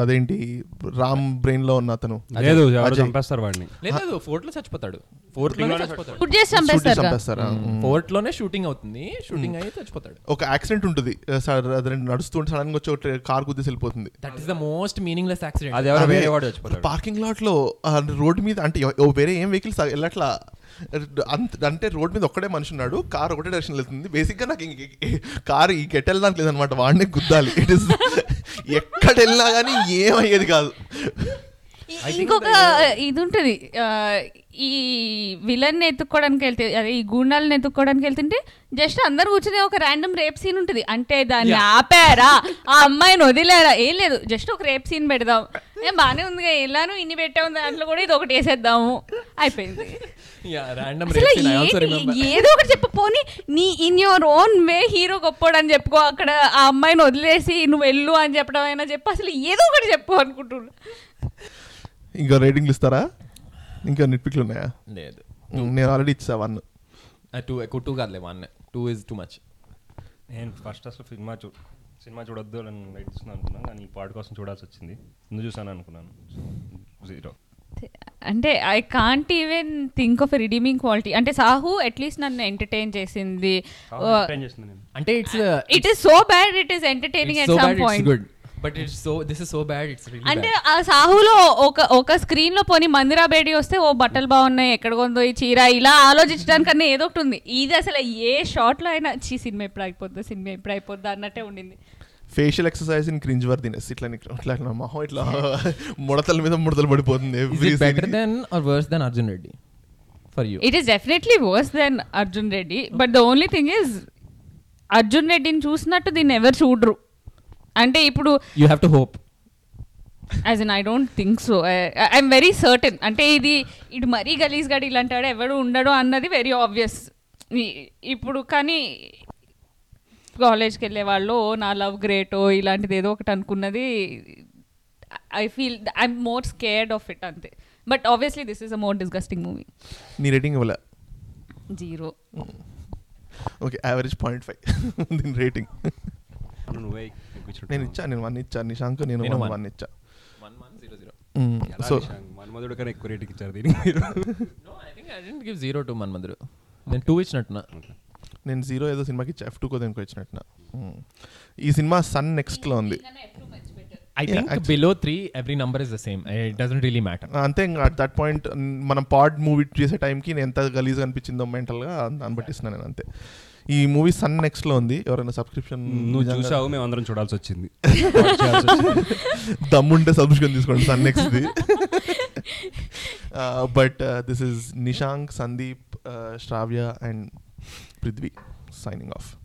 అదేంటి రామ్ బ్రెయిన్లో ఉన్న అతను. లేదు. చంపేస్తారు వాడిని. లేదు ఫోర్ట్లో చచ్చిపోతాడు. ఫోర్ట్లోనే చంపేస్తారు. ఫోర్ట్లోనే షూటింగ్ అవుతుంది. షూటింగ్ అయ్యి చచ్చిపోతాడు. ఒక యాక్సిడెంట్ ఉంటుంది. సార్ అదే నడుస్తుంటే సడన్గా వచ్చి ఒక కార్ గుద్దేసి వెళ్ళిపోతుంది. That is the most meaningless accident అది ఎవరో వేరే వాడు చచ్చిపోతాడు. పార్కింగ్ లాట్లో రోడ్ మీద అంటే వేరే ఏం వెహికల్స్ వెళ్ళట్లా? అంత అంటే రోడ్ మీద ఒక్కడే మనిషి ఉన్నాడు. కార్ ఒకటే డైరెక్షన్ వెళ్తుంది. బేసిక్గా నాకు ఇంక కార్ ఈ కెట్ వెళ్ళడానికి లేదనమాట. వాడినే గుద్దాలి. ఇట్ ఇస్ ఎక్కడ వెళ్ళినా కానీ ఏమయ్యేది కాదు. ఇంకొక ఇది ఉంటుంది ఈ విలన్ ఎత్తుక్కోవడానికి వెళ్తే అదే ఈ గూండాలను ఎత్తుక్కోవడానికి వెళ్తుంటే జస్ట్ అందరు కూర్చుని ఒక ర్యాండమ్ రేప్ సీన్ ఉంటుంది. అంటే దాన్ని ఆపారా? ఆ అమ్మాయిని వదిలేరా? ఏం లేదు. జస్ట్ ఒక రేప్ సీన్ పెడదాం. ఏం బాగానే ఉంది వెళ్ళాను ఇన్ని పెట్టాము దాంట్లో కూడా ఇది ఒకటి వేసేద్దాము. అయిపోయింది? ఏదో? ఒకటి చెప్పు. పోనీ నీ in your own way hero గొప్పోడు అని చెప్పుకో. అక్కడ ఆ అమ్మాయిని వదిలేసి నువ్వు వెళ్ళు అని చెప్పడం అయినా చెప్పు. అసలు ఏదో ఒకటి చెప్పు అనుకుంటున్నా. ఇంకా రేటింగ్లు ఇస్తారా? ఇంకా నిట్పిక్లు ఉన్నాయా? లేదు. నేను ఆల్రెడీ ఇచ్చా వన్ టూ ఎక్కువ టూ కాదులే one two is too much నేను ఫస్ట్ అసలు సినిమా చూ సినిమా చూడొద్దు అని వెయిట్ చేస్తున్నాను అనుకున్నాను కానీ ఈ పాట కోసం చూడాల్సి వచ్చింది. ముందు చూసాను అనుకున్నాను. జీరో అంటే I can't even think of redeeming quality అంటే సాహు అట్లీస్ట్ నన్ను ఎంటర్టైన్ చేసింది. నేను. అంటే it's it is so bad it is entertaining so at some point good but it's so this is so bad it's అంటే ఆ సాహులో ఒక ఒక స్క్రీన్లో పోనీ మందిరా బేడి వస్తే ఓ బట్టలు బాగున్నాయి ఎక్కడ కొందో ఈ చీర ఇలా ఆలోచించడానికన్నా ఏదో ఒకటి ఉంది. ఇది అసలు ఏ షార్ట్లో అయినా చీ సినిమా ఎప్పుడు అయిపోద్దా సినిమా ఎప్పుడు అయిపోద్దా అన్నట్టే ఉండింది. ఫేషియల్ ఎక్సర్సైజ్ ఇన్ క్రింజ్ వర్ తినేసి ఇట్లా నీకు- ఇట్లా ఇట్లా మొహం ఇట్లా ముడతల మీద ముడతలు పడిపోతుంది every better than or worse than Arjun Reddy for you it is definitely worse than Arjun Reddy but the only thing is Arjun రెడ్డిని చూసినట్టు దీన్ని ఎవరు చూడరు. అంటే ఇప్పుడు you have to hope as in I don't think so I'm very certain అంటే ఇది ఇటు మరీ గలీజ్ గడి ఇలాంటి వాడు ఎవడు ఉండడు అన్నది వెరీ ఆబ్వియస్ ఇప్పుడు కానీ కాలేజ్కి వెళ్ళే వాళ్ళు "ఓ, నా లవ్ గ్రేటో ఇలాంటిది ఏదో ఒకటి అనుకున్నది I feel I'm more scared of it అంతే. But obviously this is a more disgusting movie నీ రేటింగ్ ఇవ్వలే. Zero okay average point five దీని రేటింగ్. నేను ఇచ్చా నేను వన్ ఇచ్చా నిశాంక్ నేను. వన్ ఇచ్చా. One one zero zero so Manmadhudu కన్నా ఎక్కువ రేటింగ్ ఇచ్చారు దీనికి మీరు. No I think I didn't give zero to Manmadhudu నేను టూ ఇచ్చినట్టున్నా. నేను జీరో ఏదో సినిమాకి ఇచ్చా ఎఫ్ టూ కో దేనికి వచ్చినట్టున ఈ సినిమా సన్ నెక్స్ట్లో ఉంది. I think below three every number is the same it doesn't really matter అంతే అట్ దట్ పాయింట్ మనం పాడ్ మూవీ చేసే టైంకి నేను ఎంత గలీజ్ అనిపించిందో మెంటల్గా దాన్ని బట్టి ఇస్తున్నాను నేను అంతే. ఈ మూవీ సన్ నెక్స్ట్లో ఉంది. ఎవరైనా సబ్స్క్రిప్షన్ నువ్వు చూసావు మేము అందరం చూడాల్సి వచ్చింది. దమ్ముంటే సబ్స్క్రిప్షన్ తీసుకోండి Sun next but this is Nishank Sandeep Sravya and Prithvi signing off